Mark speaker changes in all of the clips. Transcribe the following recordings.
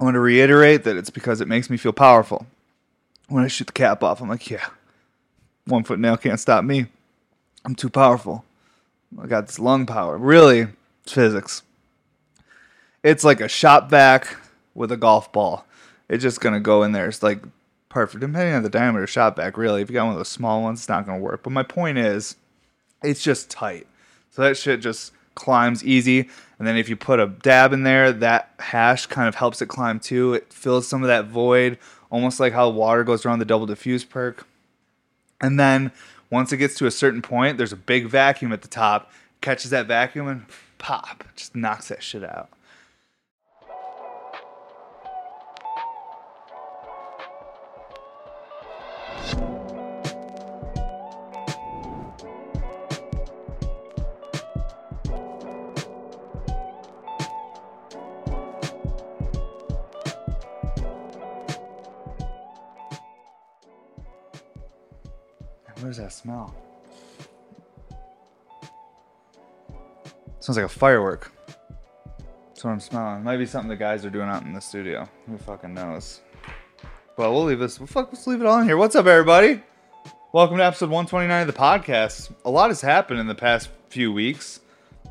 Speaker 1: I want to reiterate that it's because it makes me feel powerful. When I shoot the cap off, I'm like, yeah, one foot nail can't stop me. I'm too powerful. I got this lung power. Really, it's physics. It's like a shot back with a golf ball. It's just gonna go in there. It's like perfect, depending on the diameter shot back. Really, if you got one of those small ones, it's not gonna work. But my point is, it's just tight. So that shit just climbs easy. And then if you put a dab in there, that hash kind of helps it climb too. It fills some of that void, almost like how water goes around the double diffuse perk. And then once it gets to a certain point, there's a big vacuum at the top, catches that vacuum and pop, just knocks that shit out. Where's smell? Smells like a firework. That's what I'm smelling. Might be something the guys are doing out in the studio. Who fucking knows? But we'll leave this. Well, fuck, let's leave it on here. What's up, everybody? Welcome to episode 129 of the podcast. A lot has happened in the past few weeks.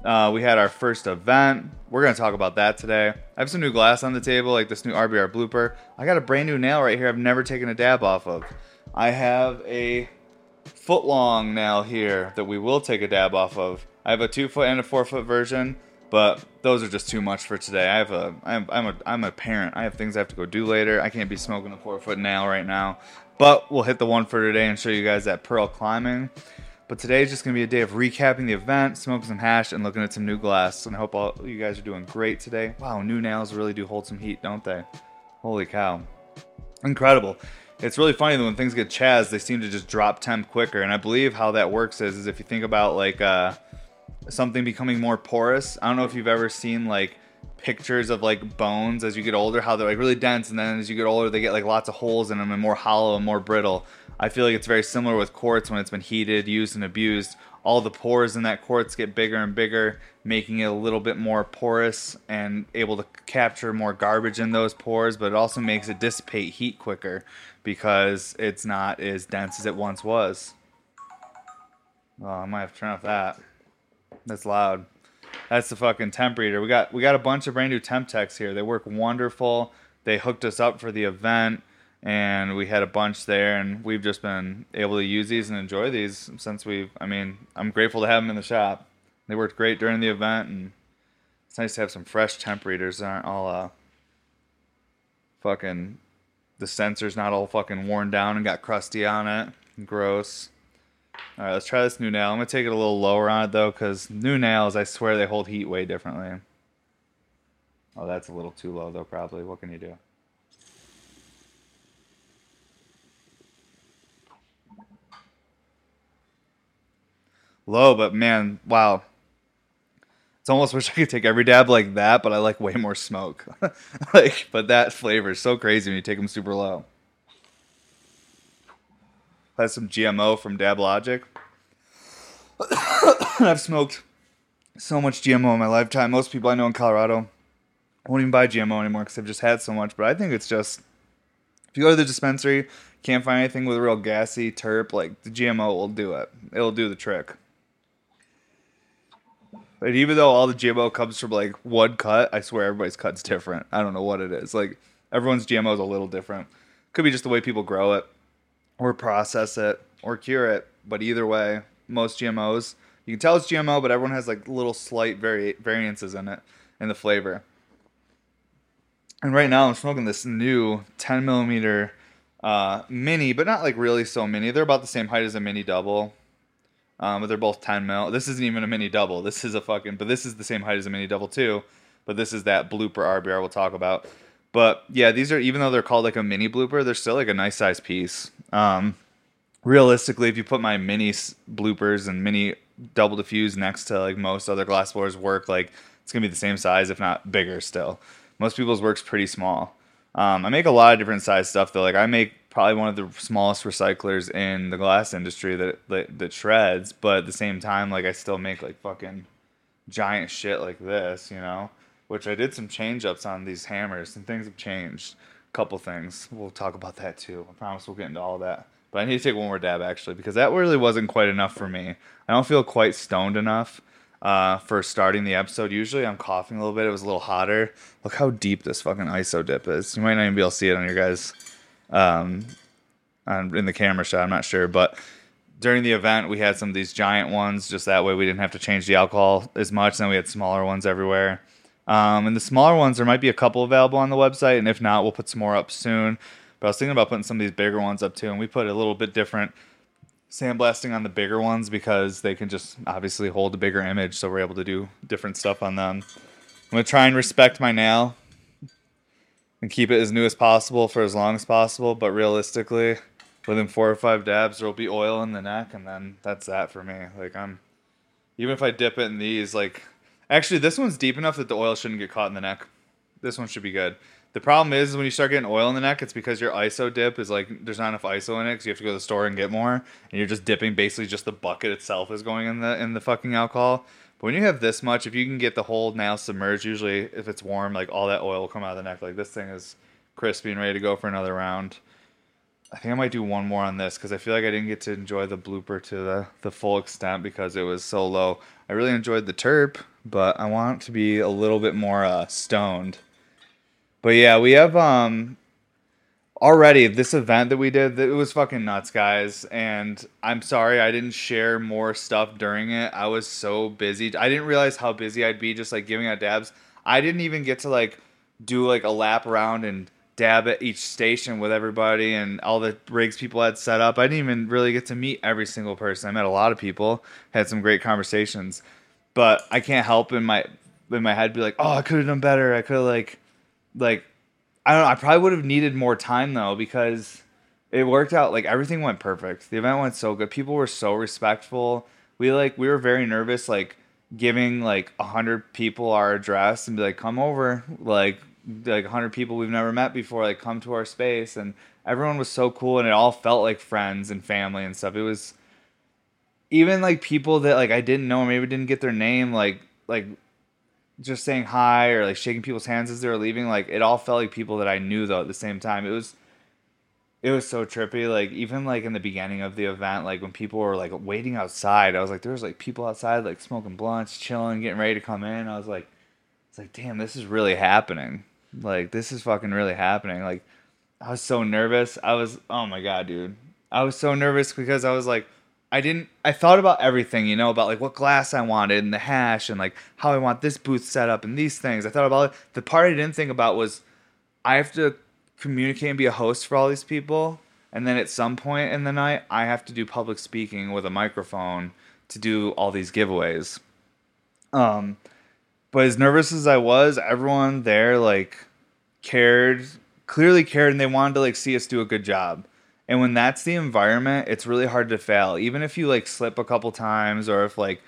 Speaker 1: Uh, we had our first event. We're going to talk about that today. I have some new glass on the table, like this new RBR blooper. I got a brand new nail right here I've never taken a dab off of. I have a foot long nail here that we will take a dab off of. I have a two foot and a four foot version, but those are just too much for today. I have a I'm, I'm a I'm a parent. I have things I have to go do later. I can't be smoking a four foot nail right now. But we'll hit the one for today and show you guys that pearl climbing. But today is just gonna be a day of recapping the event, smoking some hash, and looking at some new glass. And I hope all you guys are doing great today. Wow, new nails really do hold some heat, don't they? Holy cow. Incredible it's really funny that when things get chaz, they seem to just drop temp quicker. And I believe how that works is, is if you think about like uh, something becoming more porous. I don't know if you've ever seen like pictures of like bones as you get older, how they're like really dense, and then as you get older, they get like lots of holes in them and more hollow and more brittle. I feel like it's very similar with quartz when it's been heated, used, and abused all the pores in that quartz get bigger and bigger, making it a little bit more porous and able to capture more garbage in those pores, but it also makes it dissipate heat quicker because it's not as dense as it once was. Oh, I might have to turn off that. That's loud. That's the fucking temp reader. We got we got a bunch of brand new temp techs here. They work wonderful. They hooked us up for the event and we had a bunch there and we've just been able to use these and enjoy these since we've i mean i'm grateful to have them in the shop. They worked great during the event and it's nice to have some fresh temp readers that aren't all uh fucking the sensor's not all fucking worn down and got crusty on it. Gross. All right let's try this new nail. I'm gonna take it a little lower on it though because new nails i swear they hold heat way differently. Oh that's a little too low though probably. What can you do low, but man, wow. It's almost wish I could take every dab like that, but I like way more smoke. like, but that flavor is so crazy when you take them super low. That's some GMO from Dab Logic. I've smoked so much GMO in my lifetime. Most people I know in Colorado won't even buy GMO anymore because they've just had so much. But I think it's just if you go to the dispensary, can't find anything with real gassy terp, like the GMO will do it. It'll do the trick. And even though all the GMO comes from like one cut, I swear everybody's cut's different. I don't know what it is. Like everyone's GMO is a little different. Could be just the way people grow it, or process it, or cure it. But either way, most GMOs you can tell it's GMO, but everyone has like little slight vari- variances in it in the flavor. And right now I'm smoking this new 10 millimeter uh, mini, but not like really so mini. They're about the same height as a mini double. Um, but they're both 10 mil. This isn't even a mini double. This is a fucking, but this is the same height as a mini double too. But this is that blooper RBR we'll talk about. But yeah, these are even though they're called like a mini blooper, they're still like a nice size piece. Um, realistically, if you put my mini bloopers and mini double diffuse next to like most other glass blowers work, like it's gonna be the same size, if not bigger still. Most people's work's pretty small. Um, I make a lot of different size stuff though. Like I make probably one of the smallest recyclers in the glass industry that, that that shreds, but at the same time, like I still make like fucking giant shit like this, you know. which I did some change ups on these hammers and things have changed. A couple things. We'll talk about that too. I promise we'll get into all that. But I need to take one more dab actually because that really wasn't quite enough for me. I don't feel quite stoned enough uh, for starting the episode. Usually I'm coughing a little bit. It was a little hotter. Look how deep this fucking ISO dip is. You might not even be able to see it on your guys' um, on, in the camera shot. I'm not sure, but during the event we had some of these giant ones. Just that way we didn't have to change the alcohol as much. Then we had smaller ones everywhere. Um, and the smaller ones, there might be a couple available on the website, and if not, we'll put some more up soon. But I was thinking about putting some of these bigger ones up too, and we put a little bit different sandblasting on the bigger ones because they can just obviously hold a bigger image, so we're able to do different stuff on them. I'm gonna try and respect my nail and keep it as new as possible for as long as possible, but realistically, within four or five dabs, there'll be oil in the neck, and then that's that for me. Like I'm, even if I dip it in these, like Actually, this one's deep enough that the oil shouldn't get caught in the neck. This one should be good. The problem is when you start getting oil in the neck, it's because your ISO dip is like there's not enough ISO in it, because you have to go to the store and get more, and you're just dipping. Basically, just the bucket itself is going in the in the fucking alcohol. But when you have this much, if you can get the whole nail submerged, usually if it's warm, like all that oil will come out of the neck. Like this thing is crispy and ready to go for another round. I think I might do one more on this because I feel like I didn't get to enjoy the blooper to the, the full extent because it was so low. I really enjoyed the terp, but I want to be a little bit more uh, stoned. But yeah, we have um already this event that we did. It was fucking nuts, guys. And I'm sorry I didn't share more stuff during it. I was so busy. I didn't realize how busy I'd be just like giving out dabs. I didn't even get to like do like a lap around and dab at each station with everybody and all the rigs people had set up. I didn't even really get to meet every single person. I met a lot of people, had some great conversations but I can't help in my in my head be like, oh, I could have done better. I could have like like I don't know. I probably would have needed more time though because it worked out. Like everything went perfect. The event went so good. People were so respectful. We like we were very nervous like giving like a hundred people our address and be like, come over. Like like hundred people we've never met before. Like come to our space and everyone was so cool and it all felt like friends and family and stuff. It was even like people that like I didn't know, maybe didn't get their name, like like just saying hi or like shaking people's hands as they were leaving, like it all felt like people that I knew though at the same time. It was it was so trippy. Like even like in the beginning of the event, like when people were like waiting outside, I was like, there was like people outside like smoking blunts, chilling, getting ready to come in. I was like, it's like, damn, this is really happening. Like this is fucking really happening. Like I was so nervous. I was, oh my god, dude. I was so nervous because I was like I didn't I thought about everything, you know, about like what glass I wanted and the hash and like how I want this booth set up and these things. I thought about it. The part I didn't think about was I have to communicate and be a host for all these people and then at some point in the night I have to do public speaking with a microphone to do all these giveaways. Um but as nervous as I was, everyone there like cared, clearly cared and they wanted to like see us do a good job. And when that's the environment, it's really hard to fail. Even if you like slip a couple times or if like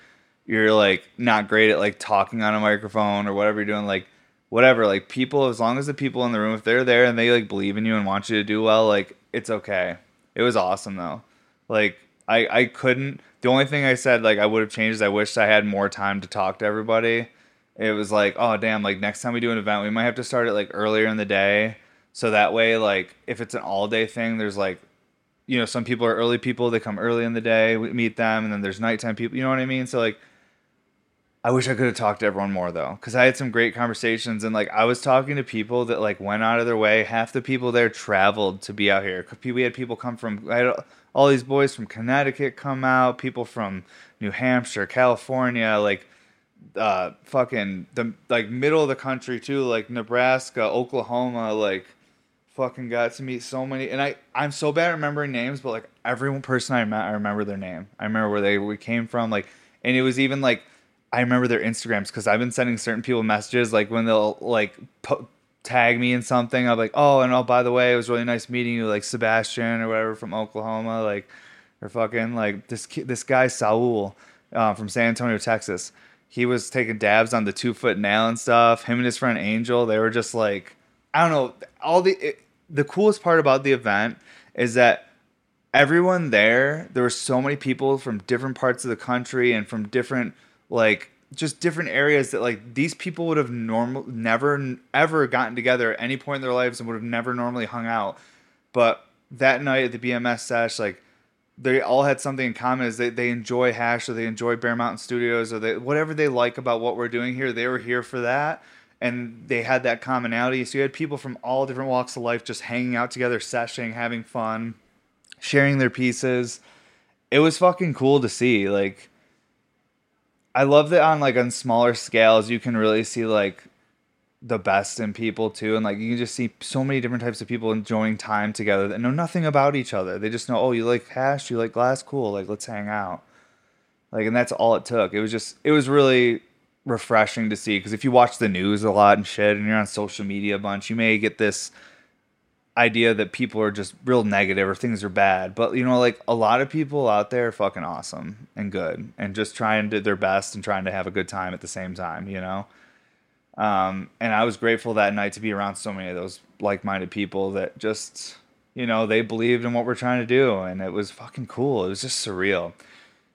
Speaker 1: you're like not great at like talking on a microphone or whatever you're doing, like whatever, like people as long as the people in the room if they're there and they like believe in you and want you to do well, like it's okay. It was awesome though. Like I I couldn't the only thing I said like I would have changed is I wished I had more time to talk to everybody. It was like, oh damn, like next time we do an event, we might have to start it like earlier in the day. So that way, like if it's an all day thing, there's like you know, some people are early people. They come early in the day. We meet them, and then there's nighttime people. You know what I mean? So like, I wish I could have talked to everyone more though, because I had some great conversations, and like I was talking to people that like went out of their way. Half the people there traveled to be out here. We had people come from. I had all these boys from Connecticut come out. People from New Hampshire, California, like uh fucking the like middle of the country too, like Nebraska, Oklahoma, like fucking got to meet so many and I I'm so bad at remembering names, but like every person I met, I remember their name. I remember where they we came from, like and it was even like I remember their Instagrams because I've been sending certain people messages like when they'll like po- tag me in something. I'm like, oh, and oh, by the way, it was really nice meeting you, like Sebastian or whatever from Oklahoma, like or fucking like this this guy Saul uh, from San Antonio, Texas. He was taking dabs on the two foot nail and stuff. Him and his friend Angel, they were just like I don't know. All the it, the coolest part about the event is that everyone there, there were so many people from different parts of the country and from different like just different areas that like these people would have normal never ever gotten together at any point in their lives and would have never normally hung out. But that night at the BMS sesh, like they all had something in common is they, they enjoy hash or they enjoy bear mountain studios or they whatever they like about what we're doing here they were here for that and they had that commonality. So you had people from all different walks of life just hanging out together seshing having fun sharing their pieces. It was fucking cool to see like i love that on like on smaller scales you can really see like the best in people too and like you can just see so many different types of people enjoying time together that know nothing about each other. They just know oh you like hash? You like glass? Cool. Like let's hang out. Like and that's all it took. It was just it was really refreshing to see because if you watch the news a lot and shit and you're on social media a bunch you may get this idea that people are just real negative or things are bad but you know like a lot of people out there are fucking awesome and good and just trying to do their best and trying to have a good time at the same time you know um, and I was grateful that night to be around so many of those like-minded people that just, you know, they believed in what we're trying to do, and it was fucking cool. It was just surreal.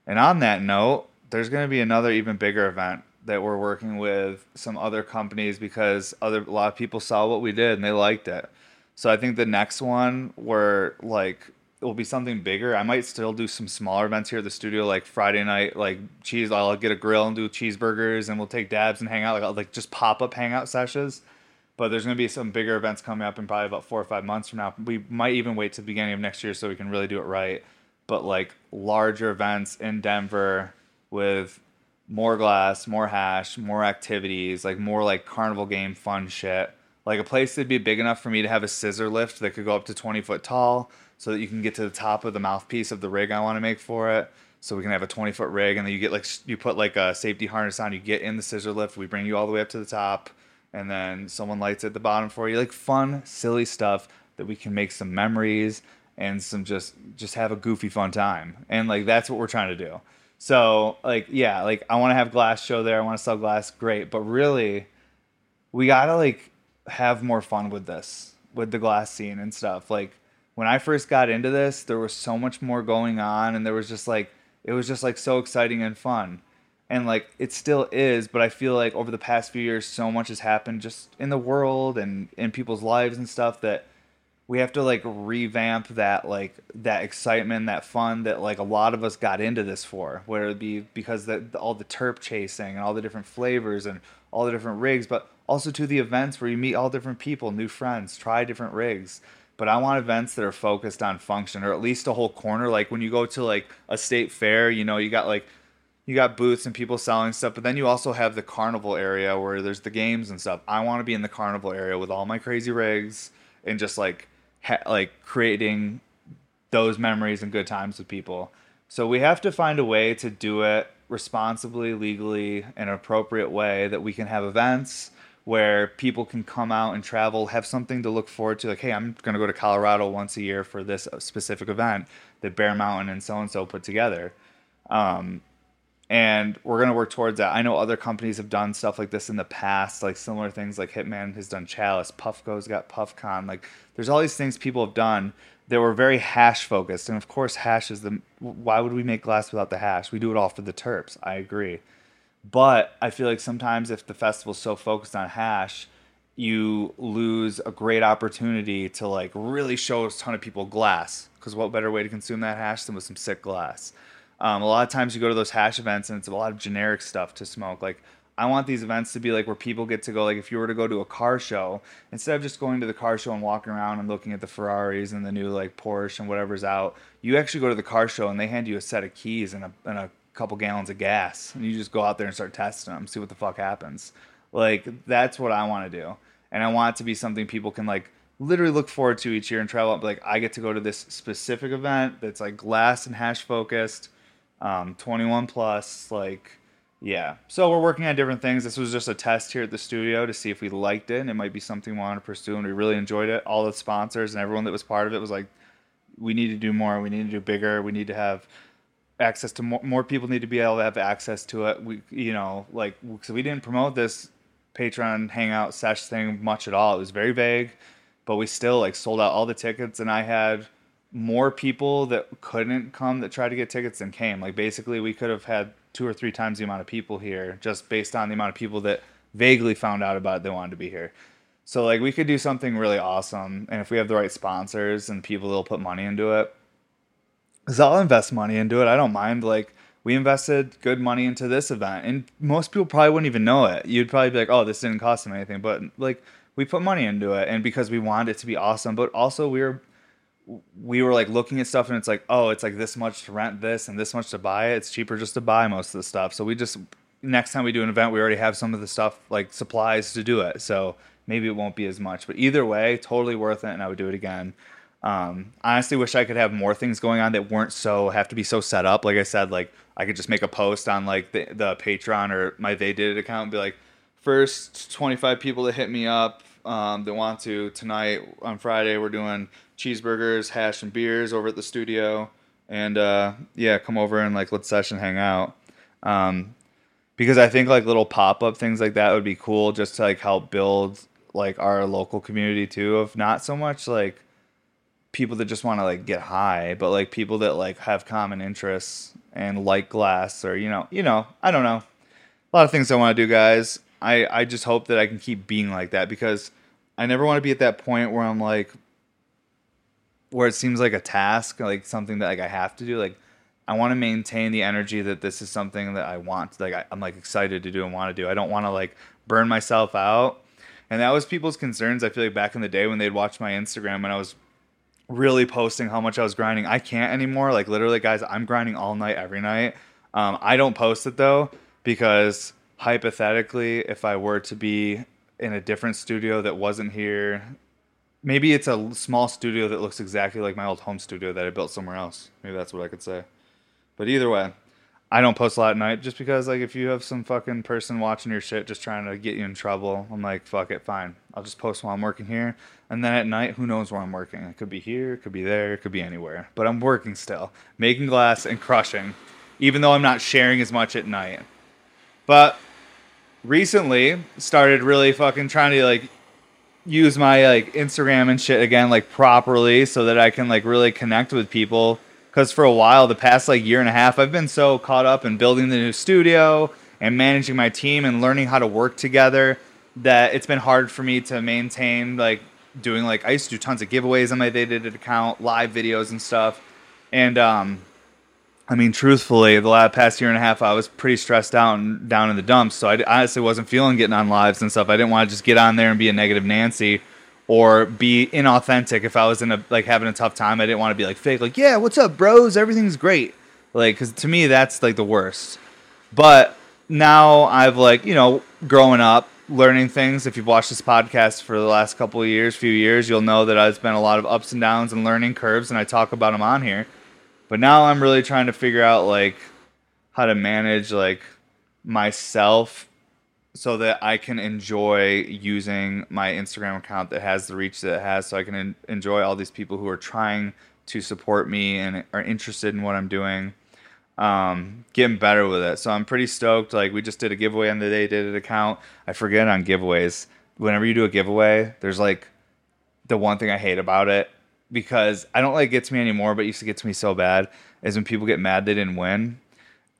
Speaker 1: And on that note, there's going to be another even bigger event that we're working with some other companies because other a lot of people saw what we did and they liked it. So I think the next one we're like it will be something bigger. I might still do some smaller events here at the studio, like Friday night, like cheese. I'll get a grill and do cheeseburgers, and we'll take dabs and hang out, like like just pop up hangout sessions. But there's gonna be some bigger events coming up in probably about four or five months from now. We might even wait to the beginning of next year so we can really do it right. But like larger events in Denver with more glass, more hash, more activities, like more like carnival game fun shit. Like a place that'd be big enough for me to have a scissor lift that could go up to 20 foot tall so that you can get to the top of the mouthpiece of the rig I want to make for it. So we can have a 20 foot rig, and then you get like you put like a safety harness on. You get in the scissor lift. We bring you all the way up to the top, and then someone lights at the bottom for you. Like fun, silly stuff that we can make some memories and some just just have a goofy fun time. And like that's what we're trying to do. So like yeah, like I want to have glass show there. I want to sell glass, great. But really, we gotta like have more fun with this, with the glass scene and stuff. Like when I first got into this, there was so much more going on, and there was just like it was just like so exciting and fun, and like it still is. But I feel like over the past few years, so much has happened just in the world and in people's lives and stuff that we have to like revamp that like that excitement, that fun that like a lot of us got into this for, whether it be because that all the terp chasing and all the different flavors and all the different rigs, but also to the events where you meet all different people, new friends, try different rigs but I want events that are focused on function or at least a whole corner. Like when you go to like a state fair, you know, you got like you got booths and people selling stuff, but then you also have the carnival area where there's the games and stuff. I want to be in the carnival area with all my crazy rigs and just like ha- like creating those memories and good times with people. So we have to find a way to do it responsibly, legally, in an appropriate way that we can have events where people can come out and travel, have something to look forward to. Like, hey, I'm going to go to Colorado once a year for this specific event that Bear Mountain and so and so put together. Um, and we're going to work towards that. I know other companies have done stuff like this in the past, like similar things like Hitman has done Chalice, Puffco's got PuffCon. Like, there's all these things people have done that were very hash focused. And of course, hash is the why would we make glass without the hash? We do it all for the terps. I agree. But I feel like sometimes if the festival's so focused on hash, you lose a great opportunity to like really show a ton of people glass. Because what better way to consume that hash than with some sick glass? Um, a lot of times you go to those hash events and it's a lot of generic stuff to smoke. Like I want these events to be like where people get to go. Like if you were to go to a car show, instead of just going to the car show and walking around and looking at the Ferraris and the new like Porsche and whatever's out, you actually go to the car show and they hand you a set of keys and a, and a couple gallons of gas and you just go out there and start testing them, see what the fuck happens. Like that's what I want to do, and I want it to be something people can like literally look forward to each year and travel. Like I get to go to this specific event that's like glass and hash focused, um, 21 plus, like. Yeah. So we're working on different things. This was just a test here at the studio to see if we liked it and it might be something we want to pursue and we really enjoyed it. All the sponsors and everyone that was part of it was like, we need to do more. We need to do bigger. We need to have access to more, more people need to be able to have access to it. We, you know, like, so we didn't promote this Patreon hangout sesh thing much at all. It was very vague, but we still like sold out all the tickets and I had more people that couldn't come that tried to get tickets than came. Like basically we could have had two or three times the amount of people here just based on the amount of people that vaguely found out about it they wanted to be here. So like we could do something really awesome, and if we have the right sponsors and people that'll put money into it, because I'll invest money into it. I don't mind. Like we invested good money into this event, and most people probably wouldn't even know it. You'd probably be like, "Oh, this didn't cost them anything," but like we put money into it, and because we wanted it to be awesome, but also we were we were like looking at stuff and it's like oh it's like this much to rent this and this much to buy it. It's cheaper just to buy most of the stuff. So we just next time we do an event we already have some of the stuff like supplies to do it. So maybe it won't be as much. But either way totally worth it and i would do it again. Um, honestly wish i could have more things going on that weren't so have to be so set up. Like i said like i could just make a post on like the, the patreon or my they did it account and be like first 25 people that hit me up um, that want to tonight on friday we're doing cheeseburgers hash and beers over at the studio and uh, yeah come over and like let's session hang out um, because i think like little pop-up things like that would be cool just to like help build like our local community too of not so much like people that just want to like get high, but like people that like have common interests and like glass or you know, you know, I don't know. A lot of things I want to do, guys. I I just hope that I can keep being like that because I never want to be at that point where I'm like where it seems like a task, like something that like I have to do. Like I want to maintain the energy that this is something that I want. Like I, I'm like excited to do and want to do. I don't want to like burn myself out. And that was people's concerns. I feel like back in the day when they'd watch my Instagram when I was really posting how much I was grinding. I can't anymore. Like literally, guys, I'm grinding all night every night. Um, I don't post it though because hypothetically, if I were to be in a different studio that wasn't here, maybe it's a small studio that looks exactly like my old home studio that I built somewhere else. Maybe that's what I could say. But either way, I don't post a lot at night just because like if you have some fucking person watching your shit just trying to get you in trouble, I'm like, fuck it, fine. I'll just post while I'm working here. And then at night, who knows where I'm working? It could be here, it could be there, it could be anywhere. But I'm working still, making glass and crushing, even though I'm not sharing as much at night. But recently started really fucking trying to like use my like Instagram and shit again like properly so that I can like really connect with people because for a while, the past like year and a half, I've been so caught up in building the new studio and managing my team and learning how to work together that it's been hard for me to maintain like doing like I used to do tons of giveaways on my They Did account, live videos and stuff. And um I mean, truthfully, the last past year and a half, I was pretty stressed out and down in the dumps. So I honestly wasn't feeling getting on lives and stuff. I didn't want to just get on there and be a negative Nancy or be inauthentic if I was in a like having a tough time. I didn't want to be like fake, like yeah, what's up, bros? Everything's great. Like, because to me that's like the worst. But now I've like you know growing up, learning things. If you've watched this podcast for the last couple of years, few years, you'll know that I've been a lot of ups and downs and learning curves, and I talk about them on here. But now I'm really trying to figure out like how to manage like myself so that I can enjoy using my Instagram account that has the reach that it has, so I can en- enjoy all these people who are trying to support me and are interested in what I'm doing. Um, getting better with it. So I'm pretty stoked. Like we just did a giveaway on the day, Did It account. I forget on giveaways. Whenever you do a giveaway, there's like the one thing I hate about it because I don't like it gets me anymore, but it used to get to me so bad is when people get mad they didn't win.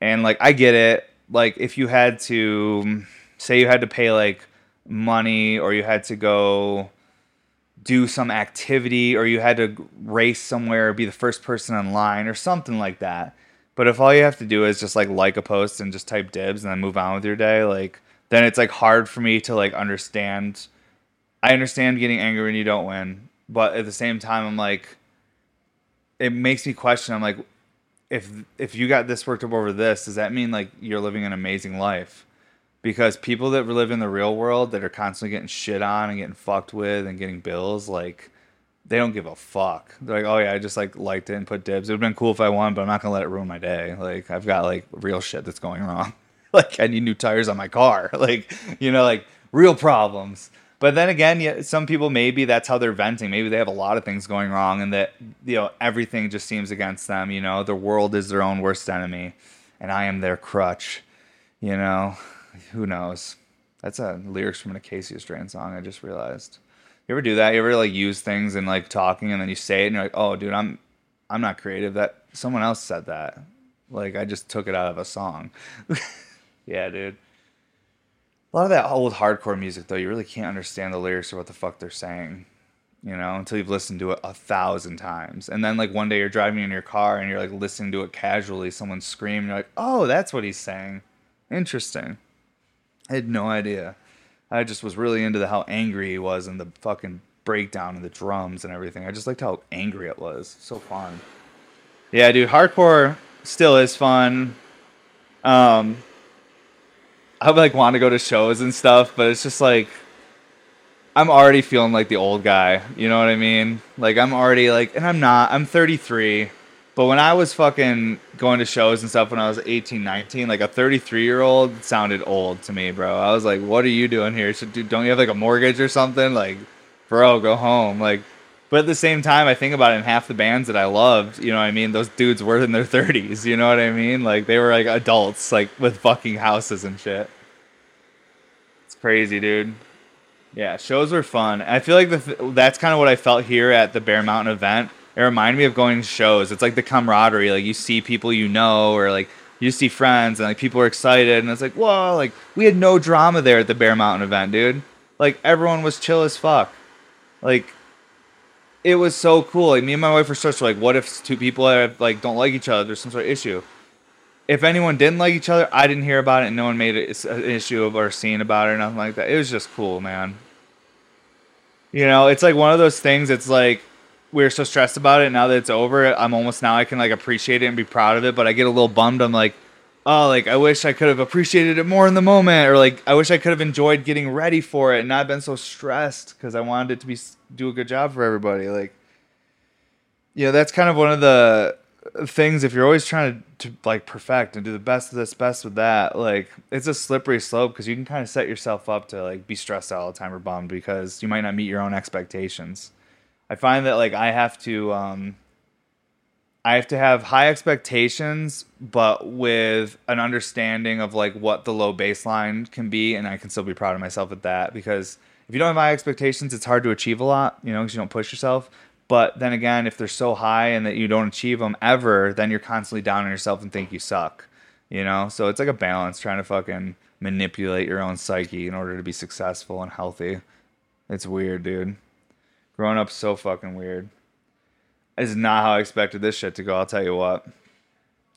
Speaker 1: And like I get it. Like if you had to say you had to pay like money or you had to go do some activity or you had to race somewhere or be the first person online or something like that. But if all you have to do is just like like a post and just type dibs and then move on with your day, like then it's like hard for me to like understand I understand getting angry when you don't win, but at the same time I'm like it makes me question I'm like if if you got this worked up over this, does that mean like you're living an amazing life? because people that live in the real world that are constantly getting shit on and getting fucked with and getting bills like they don't give a fuck. They're like oh yeah i just like liked it and put dibs. It would have been cool if i won but i'm not gonna let it ruin my day. Like i've got like real shit that's going wrong. Like i need new tires on my car. Like you know like real problems but then again yeah, some people maybe that's how they're venting maybe they have a lot of things going wrong and that you know everything just seems against them you know the world is their own worst enemy and i am their crutch you know who knows? That's a lyrics from an Acacia Strain song. I just realized. You ever do that? You ever like use things and like talking, and then you say it, and you're like, "Oh, dude, I'm, I'm not creative. That someone else said that." Like I just took it out of a song. yeah, dude. A lot of that old hardcore music though, you really can't understand the lyrics or what the fuck they're saying. You know, until you've listened to it a thousand times. And then like one day you're driving in your car and you're like listening to it casually, someone scream, you're like, Oh, that's what he's saying. Interesting. I had no idea. I just was really into the how angry he was and the fucking breakdown and the drums and everything. I just liked how angry it was. So fun. Yeah, dude, hardcore still is fun. Um I like want to go to shows and stuff, but it's just like I'm already feeling like the old guy. You know what I mean? Like I'm already like, and I'm not. I'm 33. But when I was fucking going to shows and stuff when I was 18, 19, like a 33 year old sounded old to me, bro. I was like, what are you doing here? Should, don't you have like a mortgage or something? Like, bro, go home. Like, but at the same time, I think about it in half the bands that I loved, you know what I mean? Those dudes were in their 30s, you know what I mean? Like, they were like adults, like with fucking houses and shit. It's crazy, dude. Yeah, shows were fun. I feel like th- that's kind of what I felt here at the Bear Mountain event it reminded me of going to shows. It's like the camaraderie. Like you see people you know, or like you see friends, and like people are excited, and it's like, whoa! Like we had no drama there at the Bear Mountain event, dude. Like everyone was chill as fuck. Like it was so cool. Like me and my wife were such like, what if two people have, like don't like each other? There's some sort of issue. If anyone didn't like each other, I didn't hear about it, and no one made it an issue of or scene about it or nothing like that. It was just cool, man. You know, it's like one of those things. It's like we are so stressed about it. Now that it's over, I'm almost now I can like appreciate it and be proud of it. But I get a little bummed. I'm like, oh, like I wish I could have appreciated it more in the moment, or like I wish I could have enjoyed getting ready for it and not been so stressed because I wanted it to be do a good job for everybody. Like, yeah, that's kind of one of the things if you're always trying to, to like perfect and do the best of this best with that like it's a slippery slope because you can kind of set yourself up to like be stressed out all the time or bummed because you might not meet your own expectations I find that like I have to um I have to have high expectations but with an understanding of like what the low baseline can be and I can still be proud of myself at that because if you don't have high expectations it's hard to achieve a lot, you know, cuz you don't push yourself. But then again, if they're so high and that you don't achieve them ever, then you're constantly down on yourself and think you suck. You know? So it's like a balance trying to fucking manipulate your own psyche in order to be successful and healthy. It's weird, dude. Growing up so fucking weird. It's not how I expected this shit to go. I'll tell you what.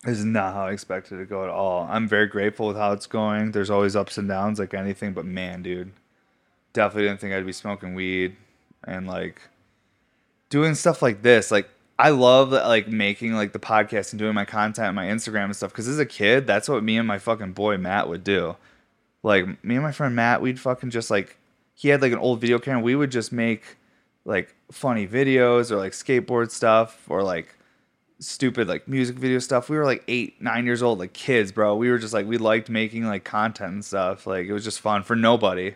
Speaker 1: This is not how I expected it to go at all. I'm very grateful with how it's going. There's always ups and downs like anything, but man, dude, definitely didn't think I'd be smoking weed and like doing stuff like this. Like I love like making like the podcast and doing my content, my Instagram and stuff. Because as a kid, that's what me and my fucking boy Matt would do. Like me and my friend Matt, we'd fucking just like he had like an old video camera. We would just make like funny videos or like skateboard stuff or like stupid like music video stuff. We were like eight, nine years old, like kids, bro. We were just like we liked making like content and stuff. Like it was just fun for nobody,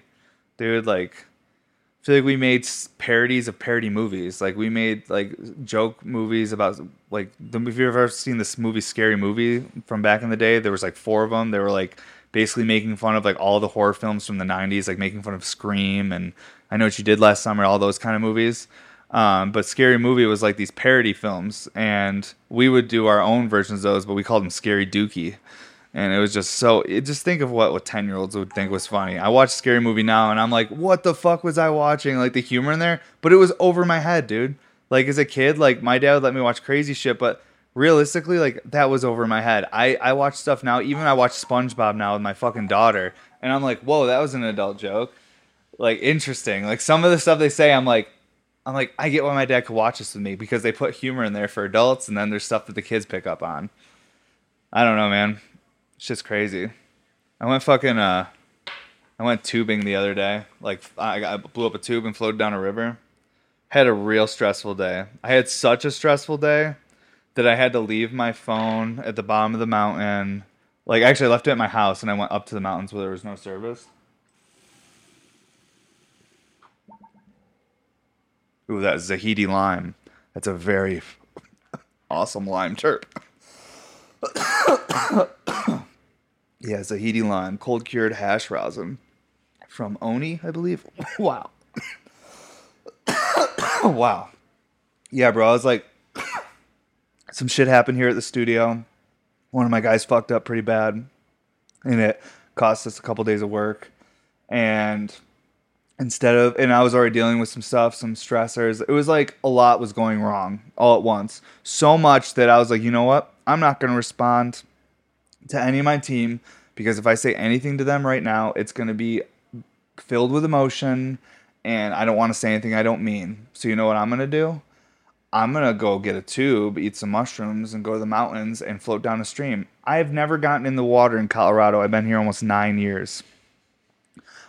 Speaker 1: dude. Like I feel like we made parodies of parody movies. Like we made like joke movies about like the, if you've ever seen this movie Scary Movie from back in the day, there was like four of them. They were like basically making fun of like all the horror films from the 90s, like making fun of Scream and I Know What You Did Last Summer, all those kind of movies. Um, but Scary Movie was like these parody films, and we would do our own versions of those, but we called them Scary Dookie. And it was just so, it, just think of what, 10 year olds would think was funny. I watch Scary Movie now, and I'm like, what the fuck was I watching? Like the humor in there, but it was over my head, dude. Like as a kid, like my dad would let me watch crazy shit, but realistically, like that was over my head. I, I watch stuff now, even I watch SpongeBob now with my fucking daughter, and I'm like, whoa, that was an adult joke like interesting. Like some of the stuff they say, I'm like, I'm like, I get why my dad could watch this with me because they put humor in there for adults, and then there's stuff that the kids pick up on. I don't know, man. It's just crazy. I went fucking uh, I went tubing the other day. Like I, I blew up a tube and floated down a river. Had a real stressful day. I had such a stressful day that I had to leave my phone at the bottom of the mountain. Like actually, I left it at my house and I went up to the mountains where there was no service Ooh, that Zahidi lime. That's a very awesome lime terp. yeah, Zahidi lime, cold cured hash rosin from Oni, I believe. wow. wow. Yeah, bro. I was like, some shit happened here at the studio. one of my guys fucked up pretty bad, and it cost us a couple days of work. And instead of, and I was already dealing with some stuff, some stressors. It was like a lot was going wrong all at once. So much that I was like, you know what? I'm not going to respond to any of my team because if I say anything to them right now, it's going to be filled with emotion and I don't want to say anything I don't mean. So you know what I'm going to do? I'm going to go get a tube, eat some mushrooms and go to the mountains and float down a stream. I have never gotten in the water in Colorado. I've been here almost 9 years.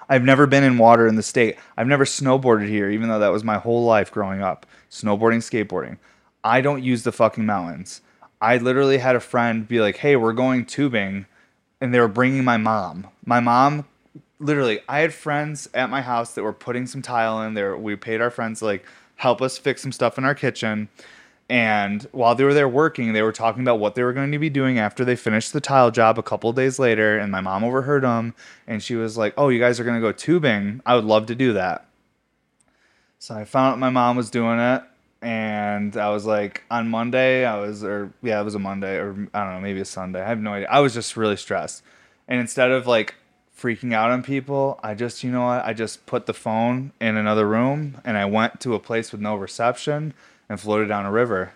Speaker 1: I've never been in water in the state. I've never snowboarded here even though that was my whole life growing up. Snowboarding, skateboarding. I don't use the fucking mountains. I literally had a friend be like, "Hey, we're going tubing." And they were bringing my mom. My mom literally i had friends at my house that were putting some tile in there we paid our friends like help us fix some stuff in our kitchen and while they were there working they were talking about what they were going to be doing after they finished the tile job a couple days later and my mom overheard them and she was like oh you guys are going to go tubing? I would love to do that. So i found out my mom was doing it and i was like on monday i was or yeah it was a monday or i don't know maybe a sunday i have no idea. I was just really stressed. And instead of like freaking out on people, I just, you know what, I just put the phone in another room and I went to a place with no reception and floated down a river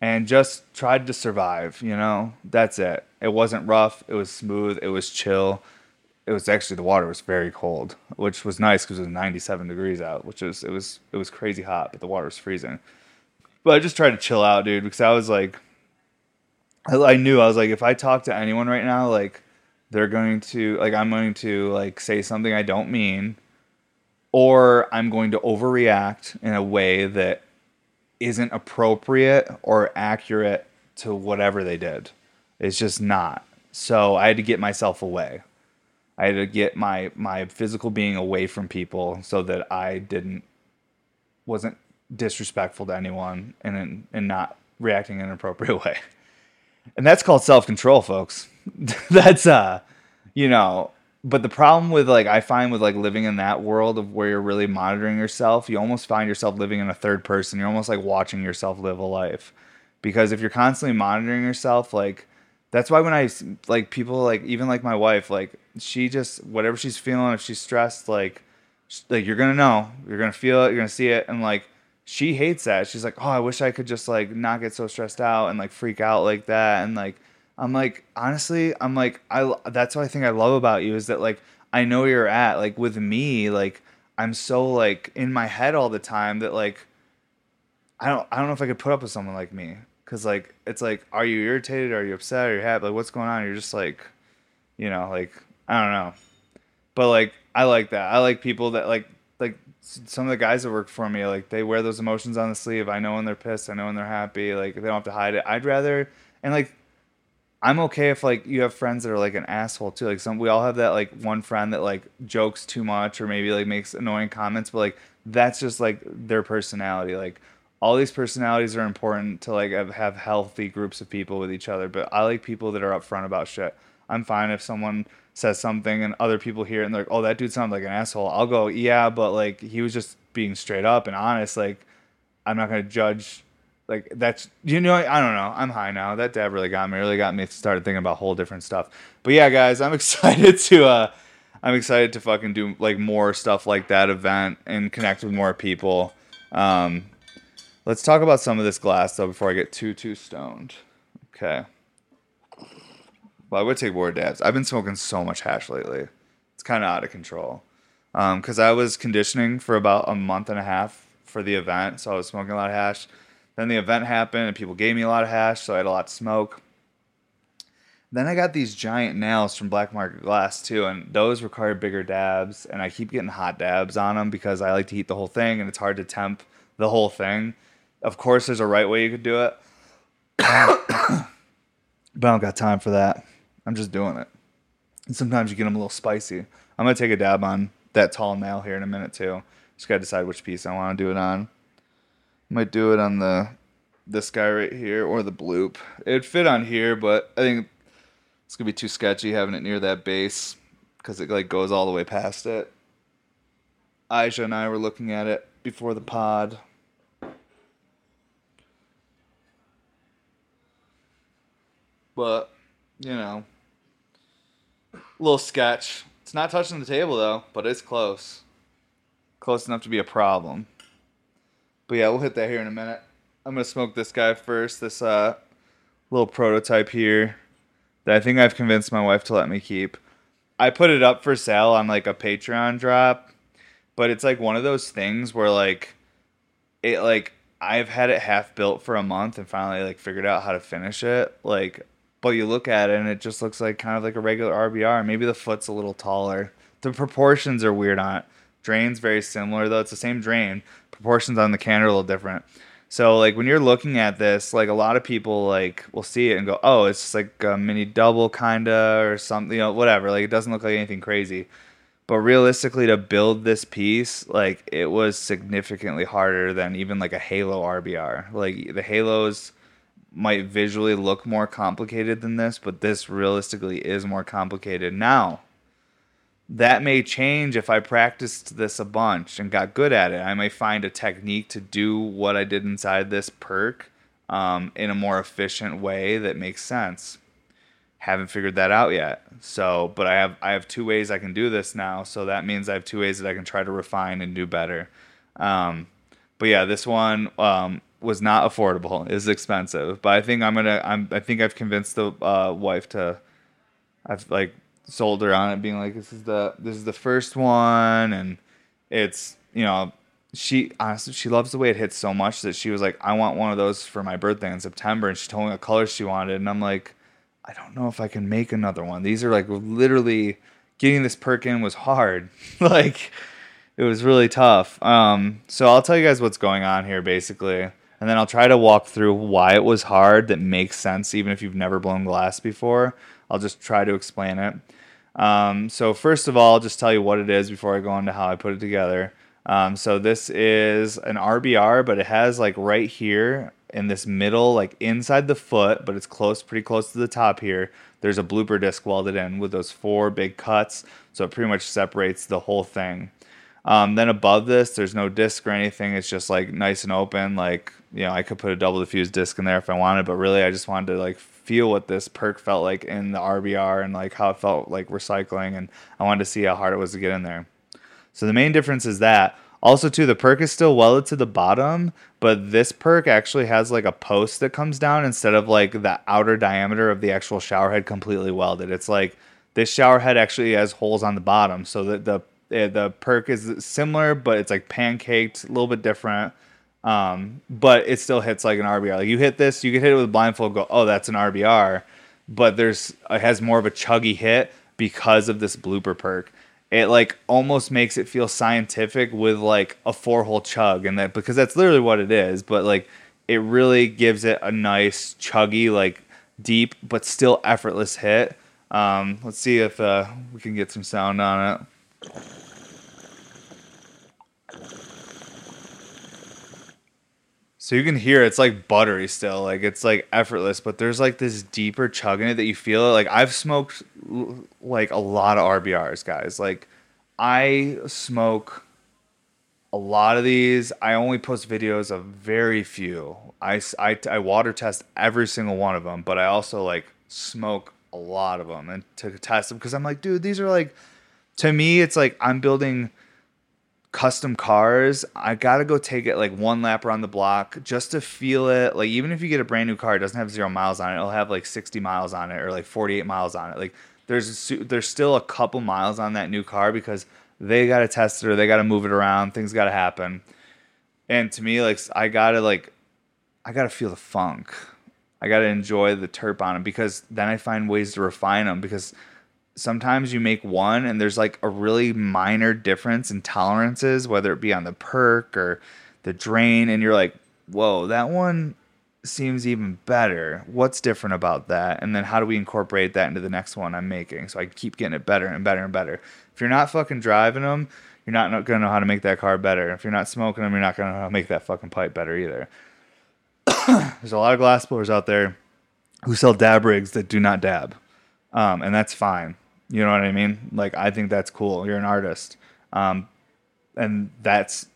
Speaker 1: and just tried to survive, you know? That's it. It wasn't rough, it was smooth, it was chill. It was actually the water was very cold, which was nice because it was 97 degrees out, which was it was it was crazy hot, but the water was freezing. But I just tried to chill out, dude, because I was like I, I knew I was like if I talk to anyone right now like they're going to like I'm going to like say something I don't mean or I'm going to overreact in a way that isn't appropriate or accurate to whatever they did. It's just not. So I had to get myself away. I had to get my my physical being away from people so that I didn't wasn't disrespectful to anyone and and not reacting in an appropriate way. And that's called self-control, folks. that's uh you know but the problem with like i find with like living in that world of where you're really monitoring yourself you almost find yourself living in a third person. You're almost like watching yourself live a life. Because if you're constantly monitoring yourself like that's why when i like people like even like my wife like she just whatever she's feeling if she's stressed like like you're gonna know. You're gonna feel it. You're gonna see it. And like she hates that. She's like oh i wish i could just like not get so stressed out and like freak out like that. And like I'm like, honestly, I'm like, I that's what I think I love about you is that like I know you're at like with me, like I'm so like in my head all the time that like I don't I don't know if I could put up with someone like me. Because like it's like are you irritated? Are you upset? Are you happy? Like what's going on? You're just like you know like I don't know. But like I like that. I like people that like like some of the guys that work for me like they wear those emotions on the sleeve. I know when they're pissed. I know when they're happy. Like they don't have to hide it. I'd rather and like I'm okay if like you have friends that are like an asshole too. Like some we all have that like one friend that like jokes too much or maybe like makes annoying comments, but like that's just like their personality. Like all these personalities are important to like have, healthy groups of people with each other, but I like people that are upfront about shit. I'm fine if someone says something and other people hear it and they're like, "Oh, that dude sounds like an asshole." I'll go, "Yeah, but like he was just being straight up and honest. Like I'm not going to judge like that's you know I don't know. I'm high now. That dab really got me really got me started thinking about whole different stuff. But yeah guys I'm excited to uh I'm excited to fucking do like more stuff like that event and connect with more people. Um let's talk about some of this glass though before I get too too stoned. Okay. Well I would take more dabs. I've been smoking so much hash lately. It's kind of out of control. Um because I was conditioning for about a month and a half for the event so I was smoking a lot of hash then the event happened and people gave me a lot of hash, so I had a lot to smoke. Then I got these giant nails from Black Market Glass too, and those require bigger dabs. And I keep getting hot dabs on them because I like to heat the whole thing, and it's hard to temp the whole thing. Of course, there's a right way you could do it, but I don't got time for that. I'm just doing it. And sometimes you get them a little spicy. I'm gonna take a dab on that tall nail here in a minute too. Just gotta decide which piece I want to do it on. Might do it on the this guy right here or the bloop. It'd fit on here, but I think it's gonna be too sketchy having it near that base because it like goes all the way past it. Aisha and I were looking at it before the pod. But you know, little sketch. It's not touching the table though, but it's close. Close enough to be a problem. But yeah, we'll hit that here in a minute. I'm gonna smoke this guy first. This uh little prototype here that I think I've convinced my wife to let me keep. I put it up for sale on like a Patreon drop, but it's like one of those things where like it like I've had it half built for a month and finally like figured out how to finish it. Like but you look at it and it just looks like kind of like a regular RBR. Maybe the foot's a little taller. The proportions are weird on it. Drain's very similar though. It's the same drain. Proportions on the can are a little different. So like when you're looking at this, like a lot of people like will see it and go, "Oh, it's just like a mini double kinda or something, you know, whatever." Like it doesn't look like anything crazy. But realistically to build this piece, like it was significantly harder than even like a Halo RBR. Like the Halos might visually look more complicated than this, but this realistically is more complicated. Now, that may change if I practiced this a bunch and got good at it. I may find a technique to do what I did inside this perk um, in a more efficient way that makes sense. Haven't figured that out yet. So, but I have I have two ways I can do this now. So that means I have two ways that I can try to refine and do better. Um, but yeah, this one um, was not affordable. Was expensive, but I think I'm gonna. I'm. I think I've convinced the uh, wife to. I've like sold her on it, being like, "This is the this is the first one," and it's you know she honestly she loves the way it hits so much that she was like, "I want one of those for my birthday in September," and she told me what color she wanted, and I'm like, I don't know if I can make another one. These are like literally getting this perk in was hard, like. It was really tough. Um, so I'll tell you guys what's going on here, basically and then I'll try to walk through why it was hard that makes sense even if you've never blown glass before. I'll just try to explain it. Um, so first of all, I'll just tell you what it is before I go into how I put it together. Um, so this is an RBR, but it has like right here in this middle, like inside the foot, but it's close, pretty close to the top here. There's a blooper disc welded in with those four big cuts, so it pretty much separates the whole thing. Um, then above this, there's no disc or anything. It's just like nice and open. Like you know, I could put a double diffuse disc in there if I wanted, but really, I just wanted to like feel what this perk felt like in the RBR and like how it felt like recycling, and I wanted to see how hard it was to get in there. So the main difference is that. Also, too, the perk is still welded to the bottom, but this perk actually has like a post that comes down instead of like the outer diameter of the actual shower head completely welded. It's like this shower head actually has holes on the bottom, so that the eh, the perk is similar, but it's like pancaked, a little bit different. Um, but it still hits like an RBR. Like you hit this, you can hit it with blindfold, go, oh, that's an RBR. But there's it has more of a chuggy hit because of this blooper perk. It like almost makes it feel scientific with like a four hole chug, and that because that's literally what it is. But like it really gives it a nice chuggy, like deep but still effortless hit. Um, let's see if uh, we can get some sound on it. So you can hear it's like buttery still, like it's like effortless, but there's like this deeper chug in it that you feel it. Like I've smoked like a lot of RBRs, guys. Like I smoke a lot of these. I only post videos of very few. I, I, I water test every single one of them, but I also like smoke a lot of them and to test them because I'm like, dude, these are like, to me, it's like I'm building custom cars, I gotta go take it like one lap around the block just to feel it. Like even if you get a brand new car, it doesn't have zero miles on it. It'll have like 60 miles on it or like 48 miles on it. Like there's there's still a couple miles on that new car because they gotta test it or they gotta move it around. Things gotta happen. And to me, like I gotta like I gotta feel the funk. I gotta enjoy the terp on them because then I find ways to refine them because sometimes you make one and there's like a really minor difference in tolerances, whether it be on the perk or the drain, and you're like, whoa, that one seems even better. What's different about that? And then how do we incorporate that into the next one I'm making? So I keep getting it better and better and better. If you're not fucking driving them, you're not going to know how to make that car better. If you're not smoking them, you're not going to know how to make that fucking pipe better either. There's a lot of glass blowers out there who sell dab rigs that do not dab. Um, and that's fine. You know what I mean? Like I think that's cool. You're an artist, um, and that's.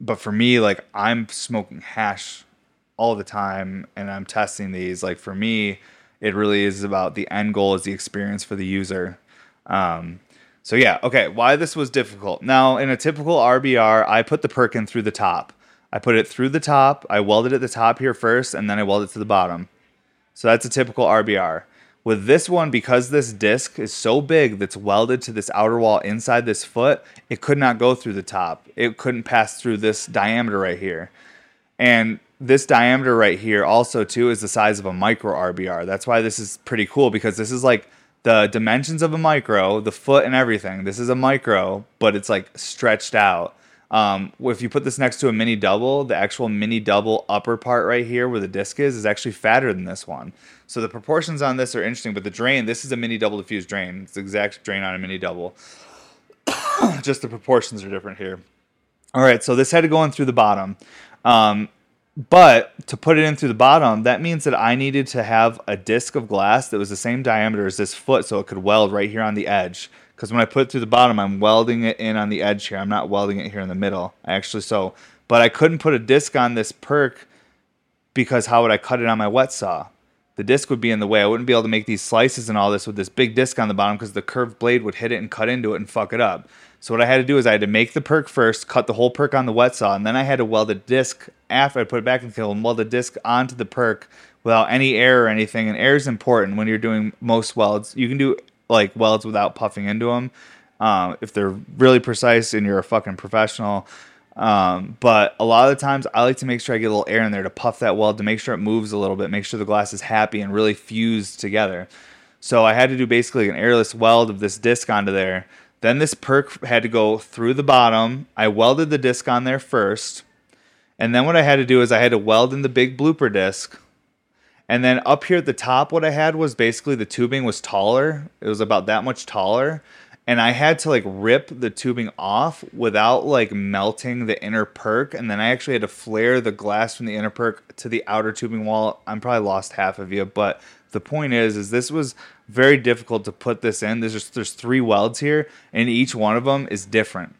Speaker 1: But for me, like I'm smoking hash all the time, and I'm testing these. Like for me, It really is about the end goal is the experience for the user. Um, so yeah, okay. Why this was difficult? Now in a typical RBR, I put the perk in through the top. I put it through the top. I welded it at the top here first, and then I welded it to the bottom. So that's a typical RBR. With this one, because this disc is so big that's welded to this outer wall inside this foot, it could not go through the top. It couldn't pass through this diameter right here. And this diameter right here also too is the size of a micro RBR. That's why this is pretty cool because this is like the dimensions of a micro, the foot and everything. This is a micro, but it's like stretched out. Um, if you put this next to a mini double, the actual mini double upper part right here where the disc is, is actually fatter than this one. So the proportions on this are interesting, but the drain, this is a mini double diffuse drain. It's the exact drain on a mini double. Just the proportions are different here. All right, so this had to go in through the bottom. Um, but to put it in through the bottom, that means that I needed to have a disc of glass that was the same diameter as this foot so it could weld right here on the edge because when I put it through the bottom, I'm welding it in on the edge here. I'm not welding it here in the middle. I actually so, but I couldn't put a disc on this perk because how would I cut it on my wet saw? The disc would be in the way. I wouldn't be able to make these slices and all this with this big disc on the bottom because the curved blade would hit it and cut into it and fuck it up. So what I had to do is I had to make the perk first, cut the whole perk on the wet saw, and then I had to weld a disc after I put it back in the kiln, weld the disc onto the perk without any air or anything. And air is important when you're doing most welds. You can do like welds without puffing into them. Um, if they're really precise and you're a fucking professional. Um, but a lot of the times I like to make sure I get a little air in there to puff that weld to make sure it moves a little bit, make sure the glass is happy and really fused together. So I had to do basically an airless weld of this disc onto there. Then this perk had to go through the bottom. I welded the disc on there first. And then what I had to do is I had to weld in the big blooper disc and then up here at the top, what I had was basically the tubing was taller. It was about that much taller. And I had to like rip the tubing off without like melting the inner perk. And then I actually had to flare the glass from the inner perk to the outer tubing wall. I'm probably lost half of you, but the point is, is this was very difficult to put this in. There's just, there's three welds here, and each one of them is different.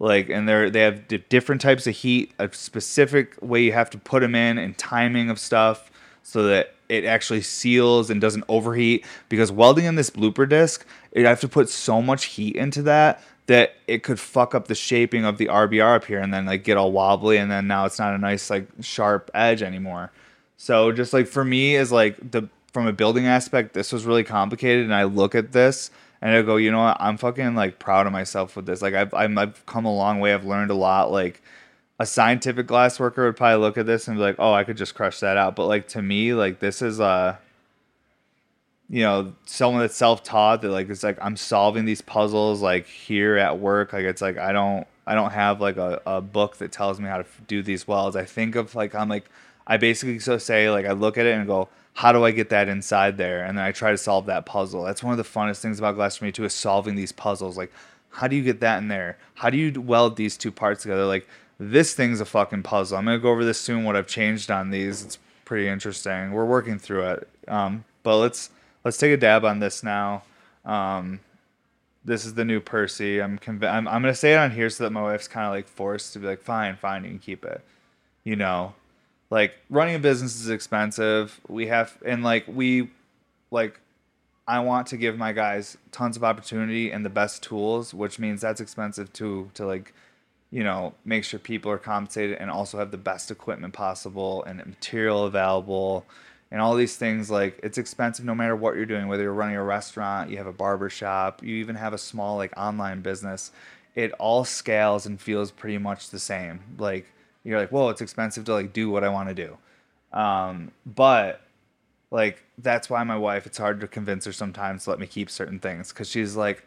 Speaker 1: Like, and they're they have different types of heat, a specific way you have to put them in, and timing of stuff so that it actually seals and doesn't overheat. Because welding in this blooper disc, you have to put so much heat into that that it could fuck up the shaping of the RBR up here and then like get all wobbly and then now it's not a nice like sharp edge anymore. So just like for me is like the from a building aspect, this was really complicated and I look at this and I go, you know what, I'm fucking like proud of myself with this. Like I've I've come a long way. I've learned a lot. Like a scientific glass worker would probably look at this and be like, "Oh, I could just crush that out." But like to me, like this is a you know, someone that's self-taught that like it's like I'm solving these puzzles like here at work. Like it's like I don't I don't have like a, a book that tells me how to do these welds. I think of like I'm like I basically so say like I look at it and go, how do I get that inside there? And then I try to solve that puzzle. That's one of the funnest things about glass for me too is solving these puzzles. Like how do you get that in there? How do you weld these two parts together? Like this thing's a fucking puzzle. I'm gonna go over this soon. What I've changed on these. It's pretty interesting. We're working through it. Um, but let's let's take a dab on this now. Um, this is the new Percy. I'm conv- I'm I'm gonna say it on here so that my wife's kind of like forced to be like, fine, fine, you can keep it. You know, like running a business is expensive. We have and like we like I want to give my guys tons of opportunity and the best tools, which means that's expensive too to like you know, make sure people are compensated and also have the best equipment possible and material available and all these things like it's expensive no matter what you're doing whether you're running a restaurant you have a barber shop you even have a small like online business it all scales and feels pretty much the same. Like you're like whoa it's expensive to like do what i want to do. Um, but like that's why my wife it's hard to convince her sometimes to let me keep certain things because she's like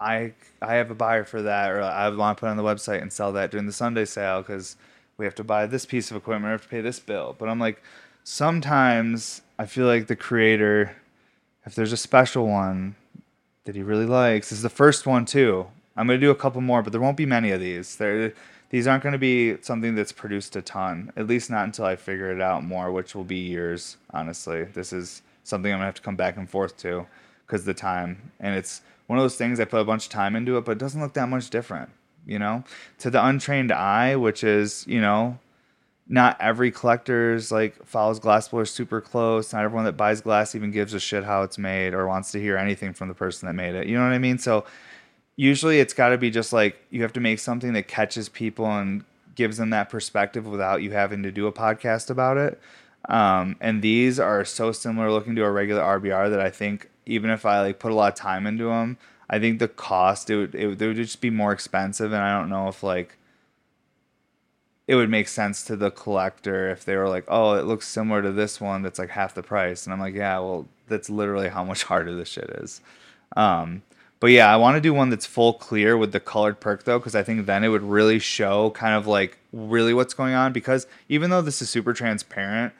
Speaker 1: I I have a buyer for that, or I want to put on the website and sell that during the Sunday sale because we have to buy this piece of equipment, we have to pay this bill. But I'm like, sometimes I feel like the creator, if there's a special one that he really likes, is the first one too. I'm gonna do a couple more, but there won't be many of these. There, these aren't gonna be something that's produced a ton. At least not until I figure it out more, which will be years. Honestly, this is something I'm gonna have to come back and forth to because the time and it's one of those things I put a bunch of time into it, but it doesn't look that much different, you know? To the untrained eye, which is, you know, not every collector's like follows glass blowers super close. Not everyone that buys glass even gives a shit how it's made or wants to hear anything from the person that made it. You know what I mean? So usually it's got to be just like you have to make something that catches people and gives them that perspective without you having to do a podcast about it. Um, and these are so similar looking to a regular RBR that I think even if I like put a lot of time into them, I think the cost it would it it would just be more expensive, and I don't know if like it would make sense to the collector if they were like, oh, it looks similar to this one that's like half the price. And I'm like, yeah, well, that's literally how much harder this shit is. Um, but yeah, I want to do one that's full clear with the colored perk though, because I think then it would really show kind of like really what's going on. Because even though this is super transparent,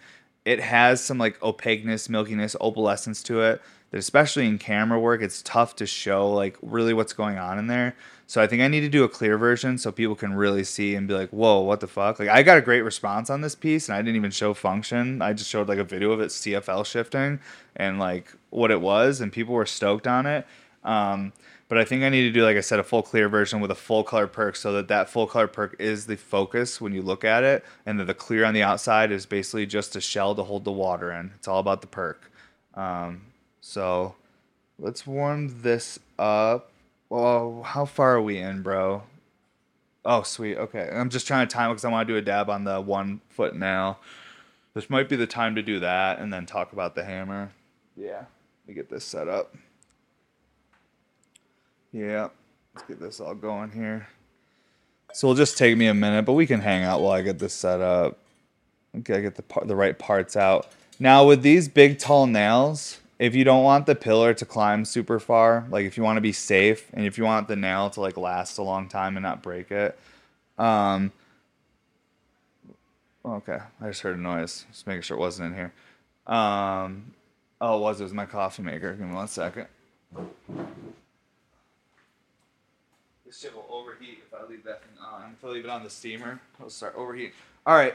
Speaker 1: it has some like opaqueness, milkiness, opalescence to it. That especially in camera work, it's tough to show like really what's going on in there. So I think I need to do a clear version so people can really see and be like, "Whoa, what the fuck?" Like I got a great response on this piece, and I didn't even show function. I just showed like a video of it CFL shifting and like what it was, and people were stoked on it. Um, but I think I need to do, like I said, a full clear version with a full color perk so that that full color perk is the focus when you look at it, and that the clear on the outside is basically just a shell to hold the water in. It's all about the perk. Um, so let's warm this up. Well, how far are we in, bro? Oh, sweet. Okay. I'm just trying to time it because I want to do a dab on the one foot nail. This might be the time to do that and then talk about the hammer. Yeah. Let me get this set up. Yeah. Let's get this all going here. So it'll just take me a minute, but we can hang out while I get this set up. Okay, I get the par- the right parts out. Now with these big tall nails, if you don't want the pillar to climb super far, like if you want to be safe and if you want the nail to like last a long time and not break it, um, okay, I just heard a noise. Just making sure it wasn't in here. Um, oh, it was. It was my coffee maker. Give me one second. This shit will overheat if I leave that thing on. If I leave it on the steamer, it'll start overheating. All right.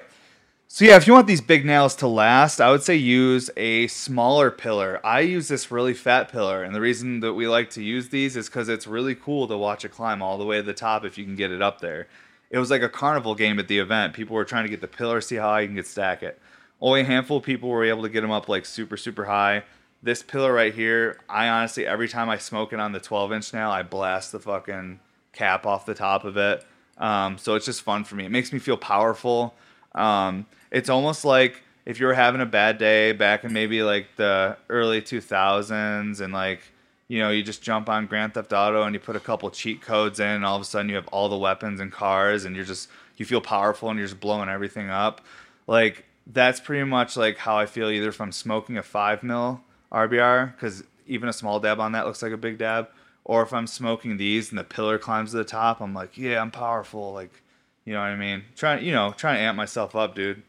Speaker 1: So yeah, if you want these big nails to last, I would say use a smaller pillar. I use this really fat pillar, and the reason that we like to use these is because it's really cool to watch it climb all the way to the top if you can get it up there. It was like a carnival game at the event. People were trying to get the pillar, see how high you can get stack it. Only a handful of people were able to get them up like super, super high. This pillar right here, I honestly, every time I smoke it on the 12 inch nail, I blast the fucking cap off the top of it. Um, so it's just fun for me. It makes me feel powerful. Um, it's almost like if you were having a bad day back in maybe like the early 2000s and like you know you just jump on grand theft auto and you put a couple cheat codes in and all of a sudden you have all the weapons and cars and you're just you feel powerful and you're just blowing everything up like that's pretty much like how i feel either if I'm smoking a 5 mil rbr because even a small dab on that looks like a big dab or if i'm smoking these and the pillar climbs to the top i'm like yeah i'm powerful like you know what i mean trying you know trying to amp myself up dude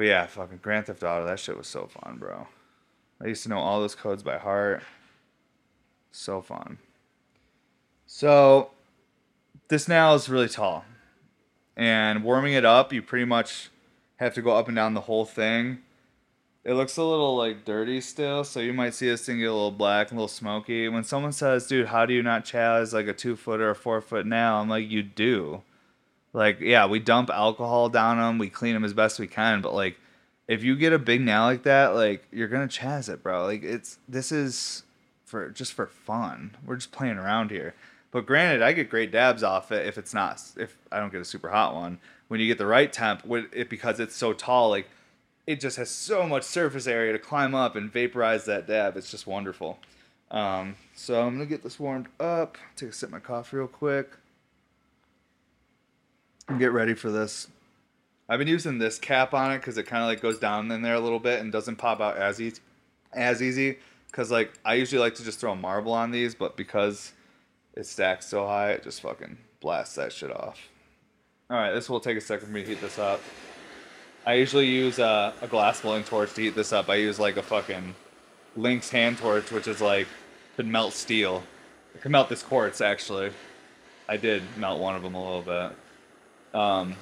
Speaker 1: but yeah, fucking Grand Theft Auto, that shit was so fun, bro. I used to know all those codes by heart. So fun. So this now is really tall. And warming it up, you pretty much have to go up and down the whole thing. It looks a little like dirty still, so you might see this thing get a little black, a little smoky. When someone says, "Dude, how do you not chaz like a two foot or a four foot nail?" I'm like, "You do." Like, yeah, we dump alcohol down them, we clean them as best we can, but like, if you get a big nail like that, like you're gonna chaz it, bro. Like, it's this is for just for fun. We're just playing around here. But granted, I get great dabs off it if it's not if I don't get a super hot one. When you get the right temp, it because it's so tall, like it just has so much surface area to climb up and vaporize that dab. It's just wonderful. Um, so I'm gonna get this warmed up. Take a sip of my coffee real quick And get ready for this. I've been using this cap on it because it kind of like goes down in there a little bit and doesn't pop out as easy. As easy, because like I usually like to just throw a marble on these, but because it stacks so high, it just fucking blasts that shit off. All right, this will take a second for me to heat this up. I usually use uh, a glass blowing torch to heat this up. I use like a fucking Lynx hand torch, which is like could melt steel. It could melt this quartz actually. I did melt one of them a little bit. Um,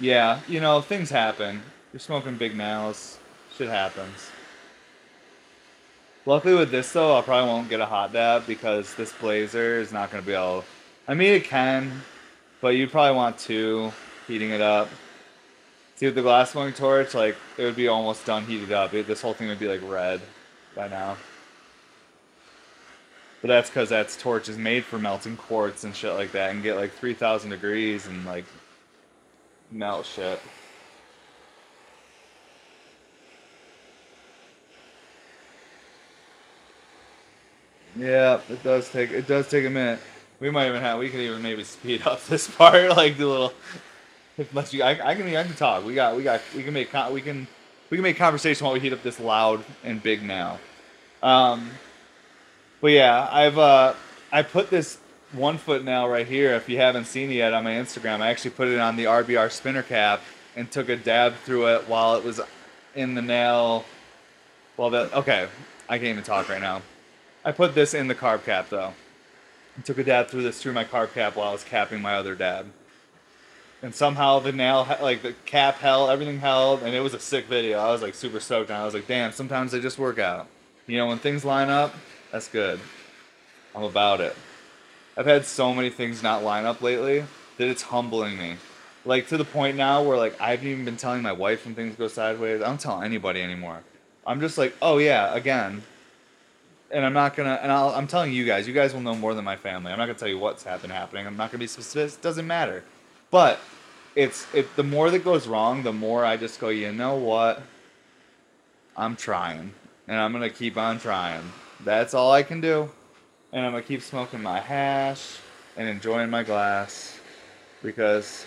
Speaker 1: yeah, you know, things happen. You're smoking big nails. Shit happens. Luckily with this though, I probably won't get a hot dab because this blazer is not going to be able. I mean, it can, but you probably want two heating it up. See, with the glass blowing torch, like it would be almost done heated up. It, this whole thing would be like red by now. But that's because that torch is made for melting quartz and shit like that, and get like three thousand degrees and like melt shit. Yeah, it does take it does take a minute. We might even have we could even maybe speed up this part, like the little. Much you, I, I can I can talk. We got we got we can make we can we can make conversation while we heat up this loud and big now. Um, but yeah, I've uh I put this one foot now right here. If you haven't seen it yet on my Instagram, I actually put it on the RBR spinner cap and took a dab through it while it was in the nail. Well, that okay, I can't even talk right now. I put this in the carb cap though. I took a dab through this through my carb cap while I was capping my other dab. And somehow the nail, like the cap held, everything held, and it was a sick video. I was like super stoked on. I was like, damn, sometimes they just work out. You know, when things line up, that's good. I'm about it. I've had so many things not line up lately that it's humbling me. Like to the point now where like I haven't even been telling my wife when things go sideways. I don't tell anybody anymore. I'm just like, oh yeah, again, and I'm not gonna, and I'll, I'm telling you guys, you guys will know more than my family. I'm not gonna tell you what's happened happening. I'm not gonna be specific. Doesn't matter. But it's it. The more that goes wrong, the more I just go. You know what? I'm trying, and I'm gonna keep on trying. That's all I can do, and I'm gonna keep smoking my hash and enjoying my glass because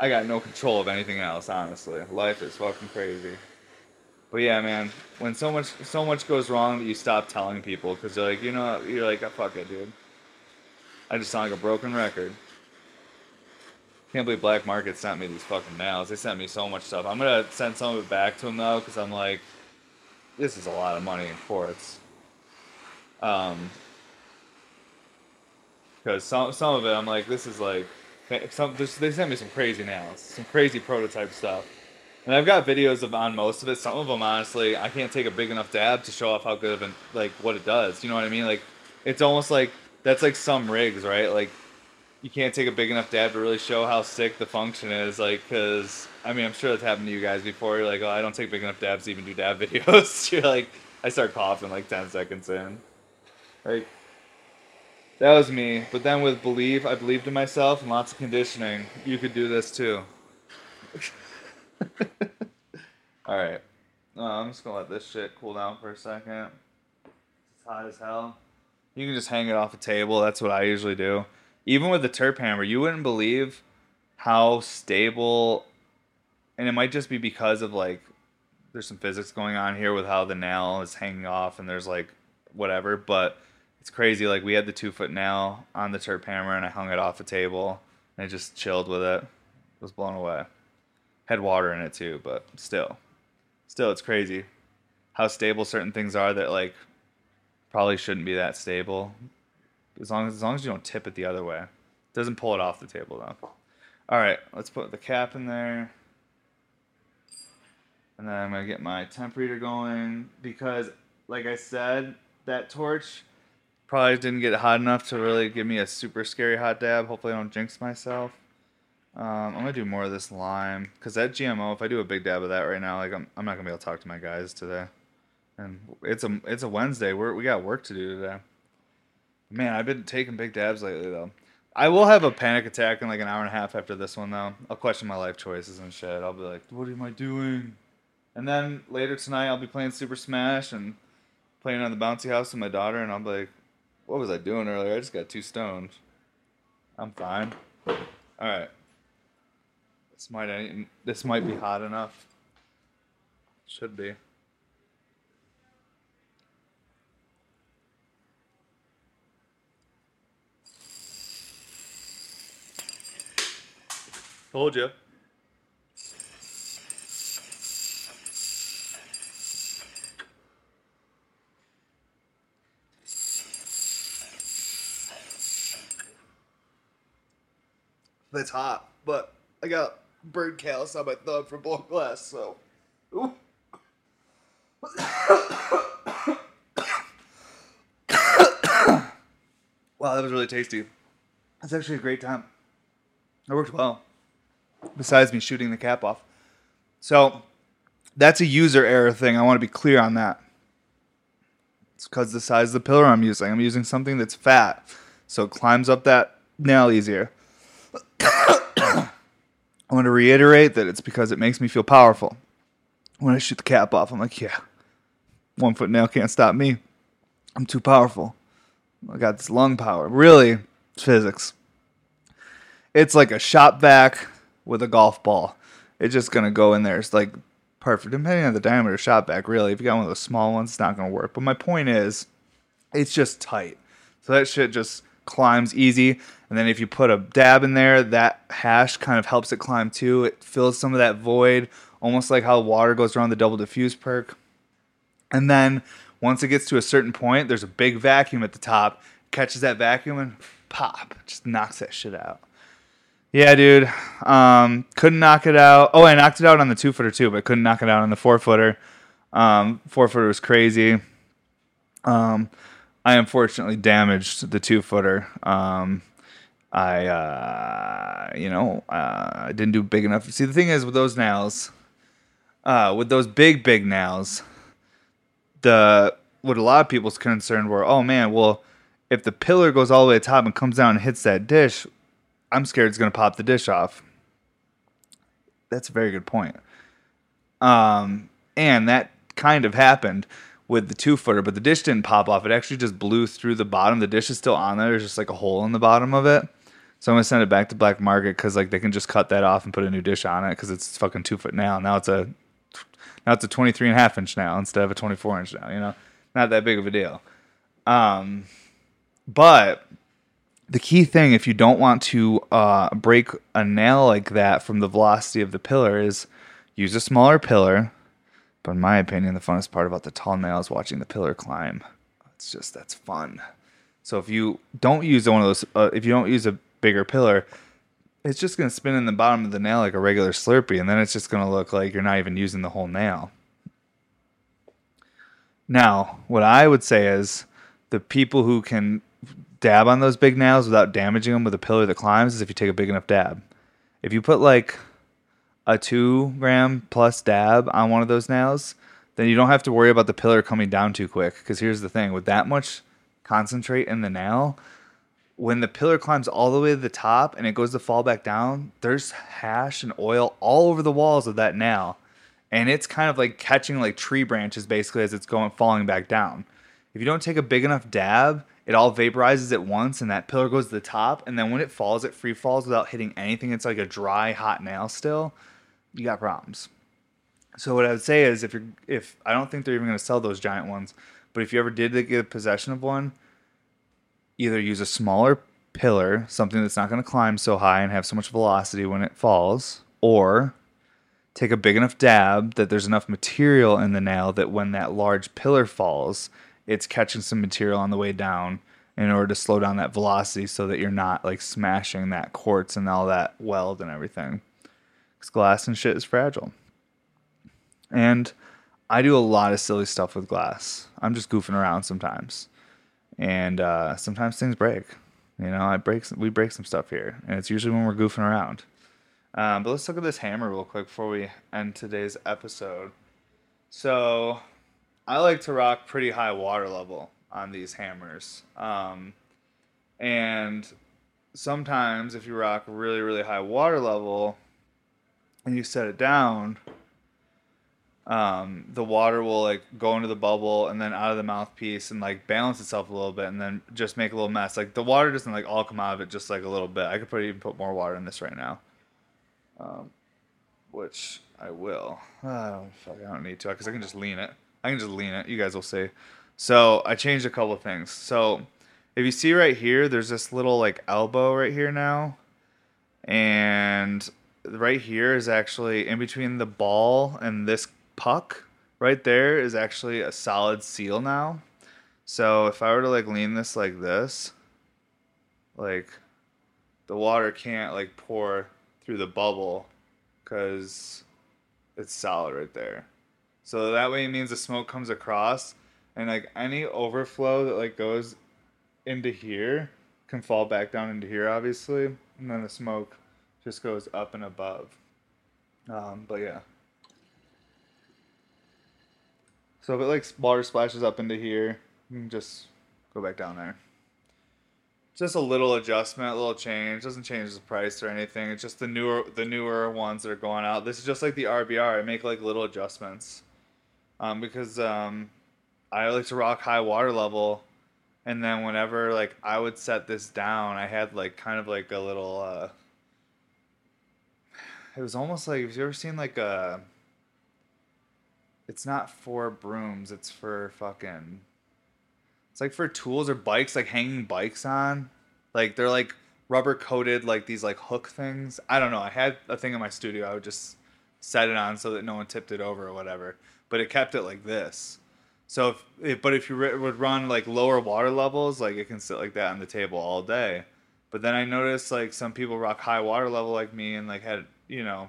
Speaker 1: I got no control of anything else. Honestly, life is fucking crazy. But yeah, man, when so much so much goes wrong that you stop telling people because they're like, you know, you're like, fuck it, dude. I just sound like a broken record. Can't believe Black Market sent me these fucking nails. They sent me so much stuff. I'm gonna send some of it back to them though, because I'm like, this is a lot of money in quartz. Um, because some some of it, I'm like, this is like, some they sent me some crazy nails, some crazy prototype stuff. And I've got videos of on most of it. Some of them, honestly, I can't take a big enough dab to show off how good of an, like what it does. You know what I mean? Like, it's almost like that's like some rigs, right? Like, you can't take a big enough dab to really show how sick the function is. Like, cause I mean, I'm sure that's happened to you guys before. You're like, oh, I don't take big enough dabs to even do dab videos. You're like, I start coughing like 10 seconds in. Like, that was me. But then with believe, I believed in myself and lots of conditioning. You could do this too. All right. Uh, I'm just gonna let this shit cool down for a second. It's hot as hell. You can just hang it off a table. That's what I usually do. Even with the Terp hammer, you wouldn't believe how stable. And it might just be because of like, there's some physics going on here with how the nail is hanging off, and there's like, whatever. But it's crazy. Like we had the two foot nail on the Terp hammer, and I hung it off a table, and I just chilled with it. It was blown away had water in it too, but still, still, it's crazy how stable certain things are that like probably shouldn't be that stable. As long as as long as you don't tip it the other way, doesn't pull it off the table though. All right, let's put the cap in there. And then I'm gonna get my temp reader going because, like I said, that torch probably didn't get hot enough to really give me a super scary hot dab. Hopefully, I don't jinx myself. Um, I'm gonna do more of this lime because that GMO. If I do a big dab of that right now, like I'm, I'm not gonna be able to talk to my guys today. And it's a it's a Wednesday. We're we got work to do today. Man, I've been taking big dabs lately though. I will have a panic attack in like an hour and a half after this one though. I'll question my life choices and shit. I'll be like, what am I doing? And then later tonight I'll be playing Super Smash and playing on the bouncy house with my daughter, and I'll be like, what was I doing earlier? I just got two stones. I'm fine. All right. This might this might be hot enough. Should be. Told you. It's hot, but I got bird callus on my thumb from blowing glass, so. wow, that was really tasty. That's actually a great time. It worked well. Besides me shooting the cap off. So that's a user error thing. I want to be clear on that. It's because the size of the pillar I'm using. I'm using something that's fat, so it climbs up that nail easier. I want to reiterate that it's because it makes me feel powerful. When I shoot the cap off, I'm like, yeah, one foot nail can't stop me. I'm too powerful. I got this lung power. Really, it's physics. It's like a shop vac with a golf ball. It's just gonna go in there. It's like perfect, depending on the diameter shot back. Really, if you got one of those small ones, it's not gonna work. But my point is, it's just tight. So that shit just climbs easy. And then if you put a dab in there, that hash kind of helps it climb too. It fills some of that void, almost like how water goes around the double diffuse perk. And then once it gets to a certain point, there's a big vacuum at the top, catches that vacuum and pop, just knocks that shit out. Yeah, dude. Um, couldn't knock it out. Oh, I knocked it out on the two footer too, but couldn't knock it out on the four footer. Um, four footer was crazy. Um, I unfortunately damaged the two footer. Um, I, uh, you know, uh, I didn't do big enough. See, the thing is with those nails, uh, with those big, big nails, the what a lot of people's concern were, oh man, well, if the pillar goes all the way to the top and comes down and hits that dish, I'm scared it's gonna pop the dish off. That's a very good point. Um, and that kind of happened with the two footer, but the dish didn't pop off. It actually just blew through the bottom. The dish is still on there. There's just like a hole in the bottom of it. So I'm gonna send it back to Black Market because like they can just cut that off and put a new dish on it because it's fucking two foot now. Now it's a now it's a 23 and a half inch now instead of a 24 inch now. You know, not that big of a deal. Um, but the key thing, if you don't want to uh, break a nail like that from the velocity of the pillar, is use a smaller pillar. But in my opinion, the funnest part about the tall nail is watching the pillar climb. It's just that's fun. So if you don't use one of those, uh, if you don't use a bigger pillar, it's just going to spin in the bottom of the nail like a regular slurper, and then it's just going to look like you're not even using the whole nail. Now, what I would say is the people who can dab on those big nails without damaging them with a pillar that climbs is if you take a big enough dab. If you put like a two gram plus dab on one of those nails, then you don't have to worry about the pillar coming down too quick. Because here's the thing with that much concentrate in the nail, when the pillar climbs all the way to the top and it goes to fall back down, there's hash and oil all over the walls of that nail. And it's kind of like catching like tree branches basically as it's going falling back down. If you don't take a big enough dab, it all vaporizes at once and that pillar goes to the top. And then when it falls it free falls without hitting anything. It's like a dry hot nail still. You got problems. So what i would say is if you're if i don't think they're even going to sell those giant ones but if you ever did get possession of one either use a smaller pillar something that's not going to climb so high and have so much velocity when it falls or take a big enough dab that there's enough material in the nail that when that large pillar falls it's catching some material on the way down in order to slow down that velocity so that you're not like smashing that quartz and all that weld and everything. Because glass and shit is fragile. And I do a lot of silly stuff with glass. I'm just goofing around sometimes. And uh, sometimes things break. You know, I break some, we break some stuff here, and it's usually when we're goofing around. Um, but let's look at this hammer real quick before we end today's episode. So I like to rock pretty high water level on these hammers. Um, and sometimes if you rock really, really high water level and you set it down, um, the water will like go into the bubble and then out of the mouthpiece and like balance itself a little bit and then just make a little mess. Like the water doesn't like all come out of it just like a little bit. I could put even put more water in this right now, um, which I will. I don't, fuck, I don't need to because I can just lean it. I can just lean it. You guys will see. So I changed a couple of things. So if you see right here, there's this little like elbow right here now. And right here is actually in between the ball and this puck right there is actually a solid seal now. So if I were to like lean this like this, like the water can't like pour through the bubble because it's solid right there. So that way it means the smoke comes across and like any overflow that like goes into here can fall back down into here obviously and then the smoke just goes up and above. Um, but yeah. So if it like water splashes up into here, you can just go back down there. Just a little adjustment, a little change. Doesn't change the price or anything. It's just the newer the newer ones that are going out. This is just like the RBR. I make like little adjustments. Um, because um, I like to rock high water level and then whenever like I would set this down, I had like kind of like a little uh it was almost like have you ever seen like a it's not for brooms, it's for fucking it's like for tools or bikes, like hanging bikes on. Like they're like rubber coated like these like hook things. I don't know. I had a thing in my studio. I would just set it on so that no one tipped it over or whatever. But it kept it like this. So if, if but if you re- would run like lower water levels, like it can sit like that on the table all day. But then I noticed like some people rock high water level like me and like had you know,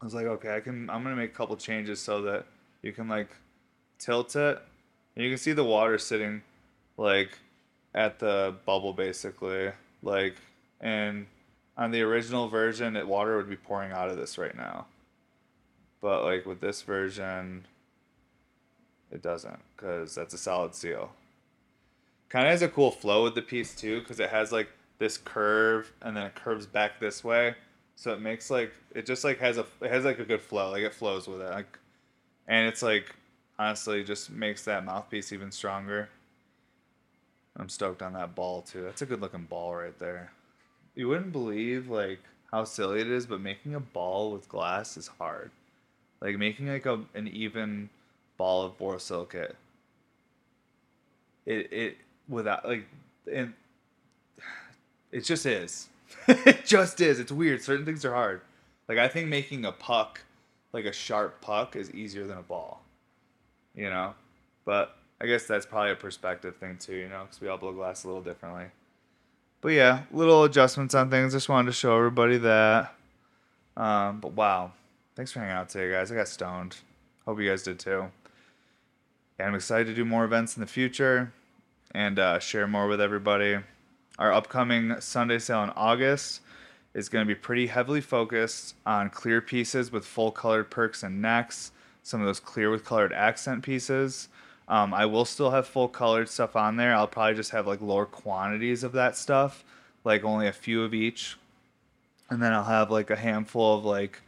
Speaker 1: I was like okay I can I'm gonna make a couple changes so that you can like tilt it. And you can see the water sitting like at the bubble basically like and on the original version it water would be pouring out of this right now but like with this version it doesn't because that's a solid seal kind of has a cool flow with the piece too because it has like this curve and then it curves back this way so it makes like it just like has a it has like a good flow like it flows with it like and it's like honestly just makes that mouthpiece even stronger I'm stoked on that ball too. That's a good looking ball right there. You wouldn't believe like how silly it is, but making a ball with glass is hard. Like making like a an even ball of borosilicate. It it without like and it just is. it just is. It's weird. Certain things are hard. Like I think making a puck, like a sharp puck, is easier than a ball. You know, but I guess that's probably a perspective thing too, you know, because we all blow glass a little differently. But yeah, little adjustments on things. Just wanted to show everybody that. Um, but wow, thanks for hanging out today, guys. I got stoned. Hope you guys did too. And I'm excited to do more events in the future and uh, share more with everybody. Our upcoming Sunday sale in August is going to be pretty heavily focused on clear pieces with full colored perks and necks, some of those clear with colored accent pieces. Um, I will still have full colored stuff on there. I'll probably just have like lower quantities of that stuff, like only a few of each. And then I'll have like a handful of like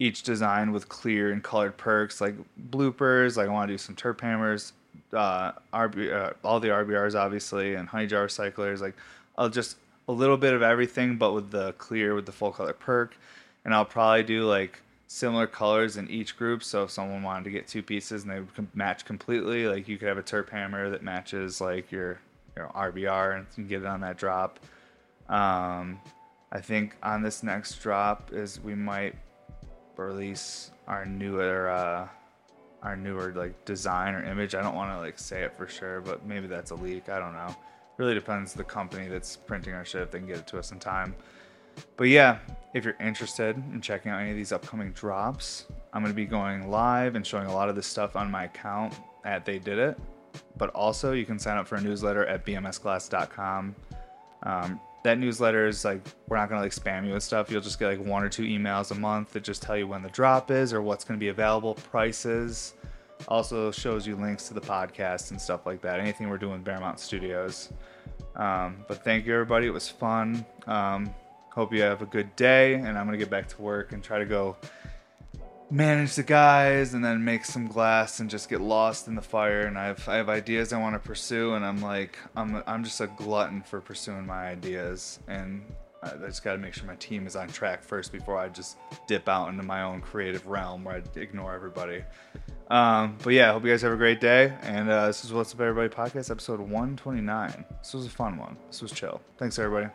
Speaker 1: each design with clear and colored perks, like bloopers. Like I want to do some terp hammers, uh, RB, uh, all the RBRs obviously, and honey jar recyclers. Like I'll just a little bit of everything, but with the clear with the full color perk. And I'll probably do like similar colors in each group. So if someone wanted to get two pieces and they would match completely, like you could have a terp hammer that matches like your your RBR and you can get it on that drop. Um, I think on this next drop is we might release our newer uh, our newer like design or image. I don't want to like say it for sure, but maybe that's a leak. I don't know. Really depends the company that's printing our shit if they can get it to us in time. But yeah, if you're interested in checking out any of these upcoming drops, I'm going to be going live and showing a lot of this stuff on my account at They Did It. But also, you can sign up for a newsletter at bmsglass.com. Um, that newsletter is like, we're not to like spam you with stuff. You'll just get like one or two emails a month that just tell you when the drop is or what's to be available, prices. Also shows you links to the podcast and stuff like that. Anything we're doing Bearmount Studios. Um, but thank you, everybody. It was fun. Um, Hope you have a good day, and I'm gonna get back to work and try to go manage the guys and then make some glass and just get lost in the fire. And I have I have ideas I want to pursue, and I'm like I'm I'm just a glutton for pursuing my ideas, and I just got to make sure my team is on track first before I just dip out into my own creative realm where I ignore everybody. Um, but yeah, hope you guys have a great day. And uh, this is What's Up Everybody podcast, episode 129. This was a fun one. This was chill. Thanks, everybody.